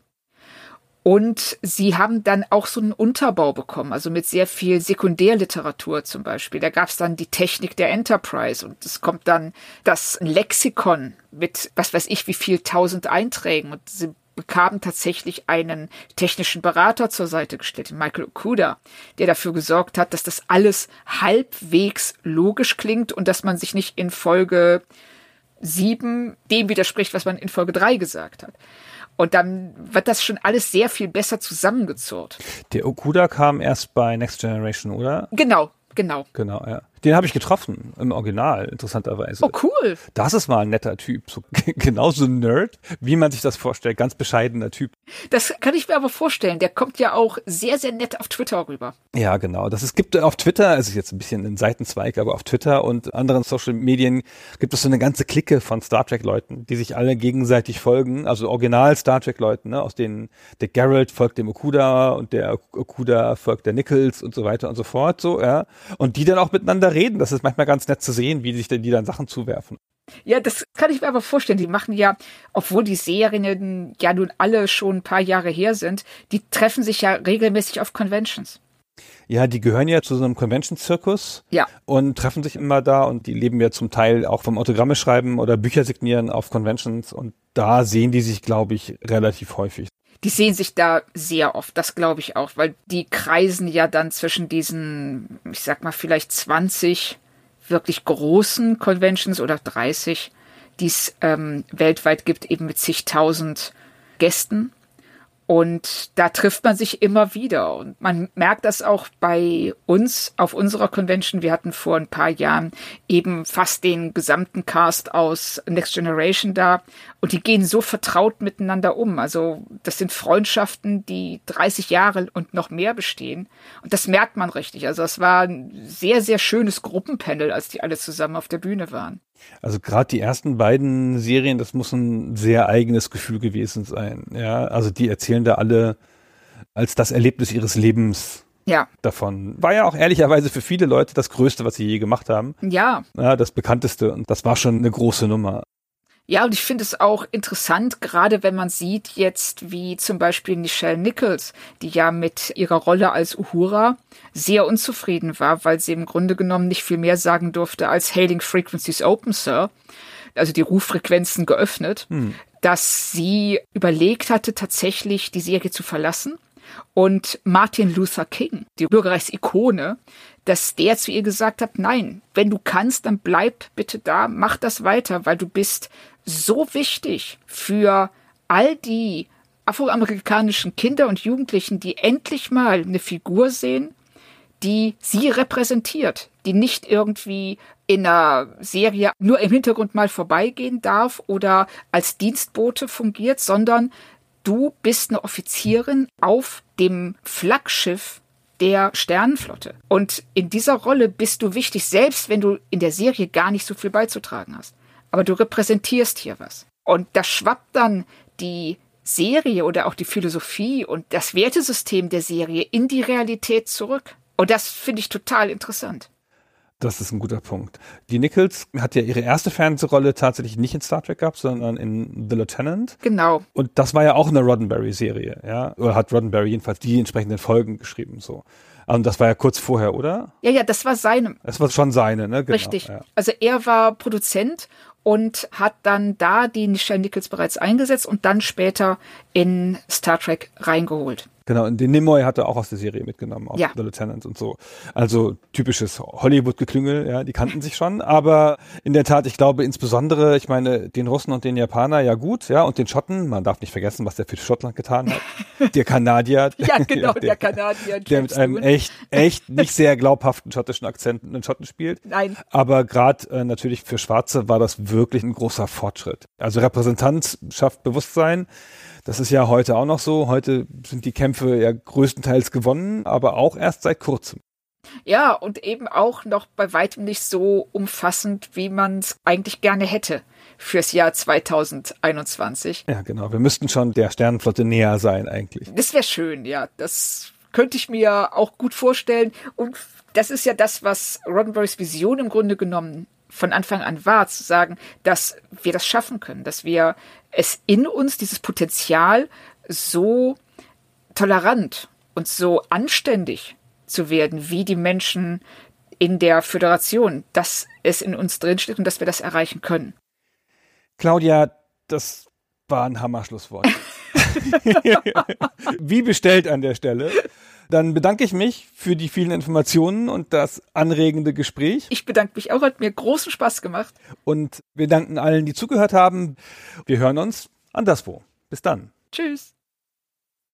C: Und sie haben dann auch so einen Unterbau bekommen, also mit sehr viel Sekundärliteratur zum Beispiel. Da gab es dann die Technik der Enterprise und es kommt dann das Lexikon mit, was weiß ich, wie viel tausend Einträgen. Und sie bekamen tatsächlich einen technischen Berater zur Seite gestellt, Michael Okuda, der dafür gesorgt hat, dass das alles halbwegs logisch klingt und dass man sich nicht in Folge sieben dem widerspricht, was man in Folge drei gesagt hat. Und dann wird das schon alles sehr viel besser zusammengezurrt.
B: Der Okuda kam erst bei Next Generation, oder?
C: Genau, genau.
B: Genau, ja. Den habe ich getroffen im Original, interessanterweise.
C: Oh, cool.
B: Das ist mal ein netter Typ. So, genauso Nerd, wie man sich das vorstellt. Ganz bescheidener Typ.
C: Das kann ich mir aber vorstellen. Der kommt ja auch sehr, sehr nett auf Twitter rüber.
B: Ja, genau. Das es gibt auf Twitter, es ist jetzt ein bisschen ein Seitenzweig, aber auf Twitter und anderen Social Medien gibt es so eine ganze Clique von Star Trek Leuten, die sich alle gegenseitig folgen. Also Original Star Trek Leuten, ne? aus denen der Geralt folgt dem Okuda und der Okuda folgt der Nichols und so weiter und so fort, so, ja. Und die dann auch miteinander reden. Das ist manchmal ganz nett zu sehen, wie sich denn die dann Sachen zuwerfen.
C: Ja, das kann ich mir aber vorstellen. Die machen ja, obwohl die Serien ja nun alle schon ein paar Jahre her sind, die treffen sich ja regelmäßig auf Conventions.
B: Ja, die gehören ja zu so einem Convention-Zirkus
C: ja.
B: und treffen sich immer da und die leben ja zum Teil auch vom Autogramme schreiben oder Bücher signieren auf Conventions und da sehen die sich, glaube ich, relativ häufig.
C: Die sehen sich da sehr oft, das glaube ich auch, weil die kreisen ja dann zwischen diesen, ich sag mal, vielleicht 20 wirklich großen Conventions oder 30, die es ähm, weltweit gibt, eben mit zigtausend Gästen und da trifft man sich immer wieder. Und man merkt das auch bei uns auf unserer Convention. Wir hatten vor ein paar Jahren eben fast den gesamten Cast aus Next Generation da. Und die gehen so vertraut miteinander um. Also das sind Freundschaften, die 30 Jahre und noch mehr bestehen. Und das merkt man richtig. Also es war ein sehr, sehr schönes Gruppenpanel, als die alle zusammen auf der Bühne waren.
B: Also gerade die ersten beiden Serien, das muss ein sehr eigenes Gefühl gewesen sein. Ja, also die erzählen da alle als das Erlebnis ihres Lebens
C: ja.
B: davon. War ja auch ehrlicherweise für viele Leute das Größte, was sie je gemacht haben.
C: Ja.
B: ja das bekannteste und das war schon eine große Nummer.
C: Ja, und ich finde es auch interessant, gerade wenn man sieht jetzt, wie zum Beispiel Michelle Nichols, die ja mit ihrer Rolle als Uhura sehr unzufrieden war, weil sie im Grunde genommen nicht viel mehr sagen durfte als Hailing Frequencies Open, Sir. Also die Ruffrequenzen geöffnet, hm. dass sie überlegt hatte, tatsächlich die Serie zu verlassen. Und Martin Luther King, die Bürgerrechtsikone, dass der zu ihr gesagt hat, nein, wenn du kannst, dann bleib bitte da, mach das weiter, weil du bist so wichtig für all die afroamerikanischen Kinder und Jugendlichen, die endlich mal eine Figur sehen, die sie repräsentiert, die nicht irgendwie in einer Serie nur im Hintergrund mal vorbeigehen darf oder als Dienstbote fungiert, sondern du bist eine Offizierin auf dem Flaggschiff der Sternenflotte. Und in dieser Rolle bist du wichtig, selbst wenn du in der Serie gar nicht so viel beizutragen hast aber du repräsentierst hier was. Und da schwappt dann die Serie oder auch die Philosophie und das Wertesystem der Serie in die Realität zurück. Und das finde ich total interessant.
B: Das ist ein guter Punkt. Die Nichols hat ja ihre erste Fernsehrolle tatsächlich nicht in Star Trek gehabt, sondern in The Lieutenant.
C: Genau.
B: Und das war ja auch eine Roddenberry-Serie, ja. Oder hat Roddenberry jedenfalls die entsprechenden Folgen geschrieben, so. Und das war ja kurz vorher, oder?
C: Ja, ja, das war seine.
B: Das war schon seine, ne?
C: Genau, Richtig. Ja. Also er war Produzent und hat dann da die Michelle Nichols bereits eingesetzt und dann später in Star Trek reingeholt.
B: Genau, und den Nimoy hat er auch aus der Serie mitgenommen, aus ja. The Lieutenant und so. Also typisches Hollywood-Geklüngel, ja, die kannten sich schon. Aber in der Tat, ich glaube insbesondere, ich meine, den Russen und den Japaner ja gut, ja, und den Schotten, man darf nicht vergessen, was der für Schottland getan hat. Der Kanadier.
C: ja, genau, der, der Kanadier.
B: Der mit einem echt, echt nicht sehr glaubhaften schottischen Akzent einen Schotten spielt.
C: Nein.
B: Aber gerade äh, natürlich für Schwarze war das wirklich ein großer Fortschritt. Also Repräsentanz schafft Bewusstsein. Das ist ja heute auch noch so. Heute sind die Kämpfe ja größtenteils gewonnen, aber auch erst seit kurzem.
C: Ja, und eben auch noch bei weitem nicht so umfassend, wie man es eigentlich gerne hätte fürs Jahr 2021.
B: Ja, genau. Wir müssten schon der Sternenflotte näher sein eigentlich.
C: Das wäre schön, ja. Das könnte ich mir auch gut vorstellen. Und das ist ja das, was Roddenberrys Vision im Grunde genommen von Anfang an war, zu sagen, dass wir das schaffen können, dass wir es in uns, dieses Potenzial, so tolerant und so anständig zu werden, wie die Menschen in der Föderation, dass es in uns drinsteht und dass wir das erreichen können.
B: Claudia, das war ein Hammerschlusswort. wie bestellt an der Stelle. Dann bedanke ich mich für die vielen Informationen und das anregende Gespräch.
C: Ich bedanke mich auch, hat mir großen Spaß gemacht.
B: Und wir danken allen, die zugehört haben. Wir hören uns anderswo. Bis dann.
C: Tschüss.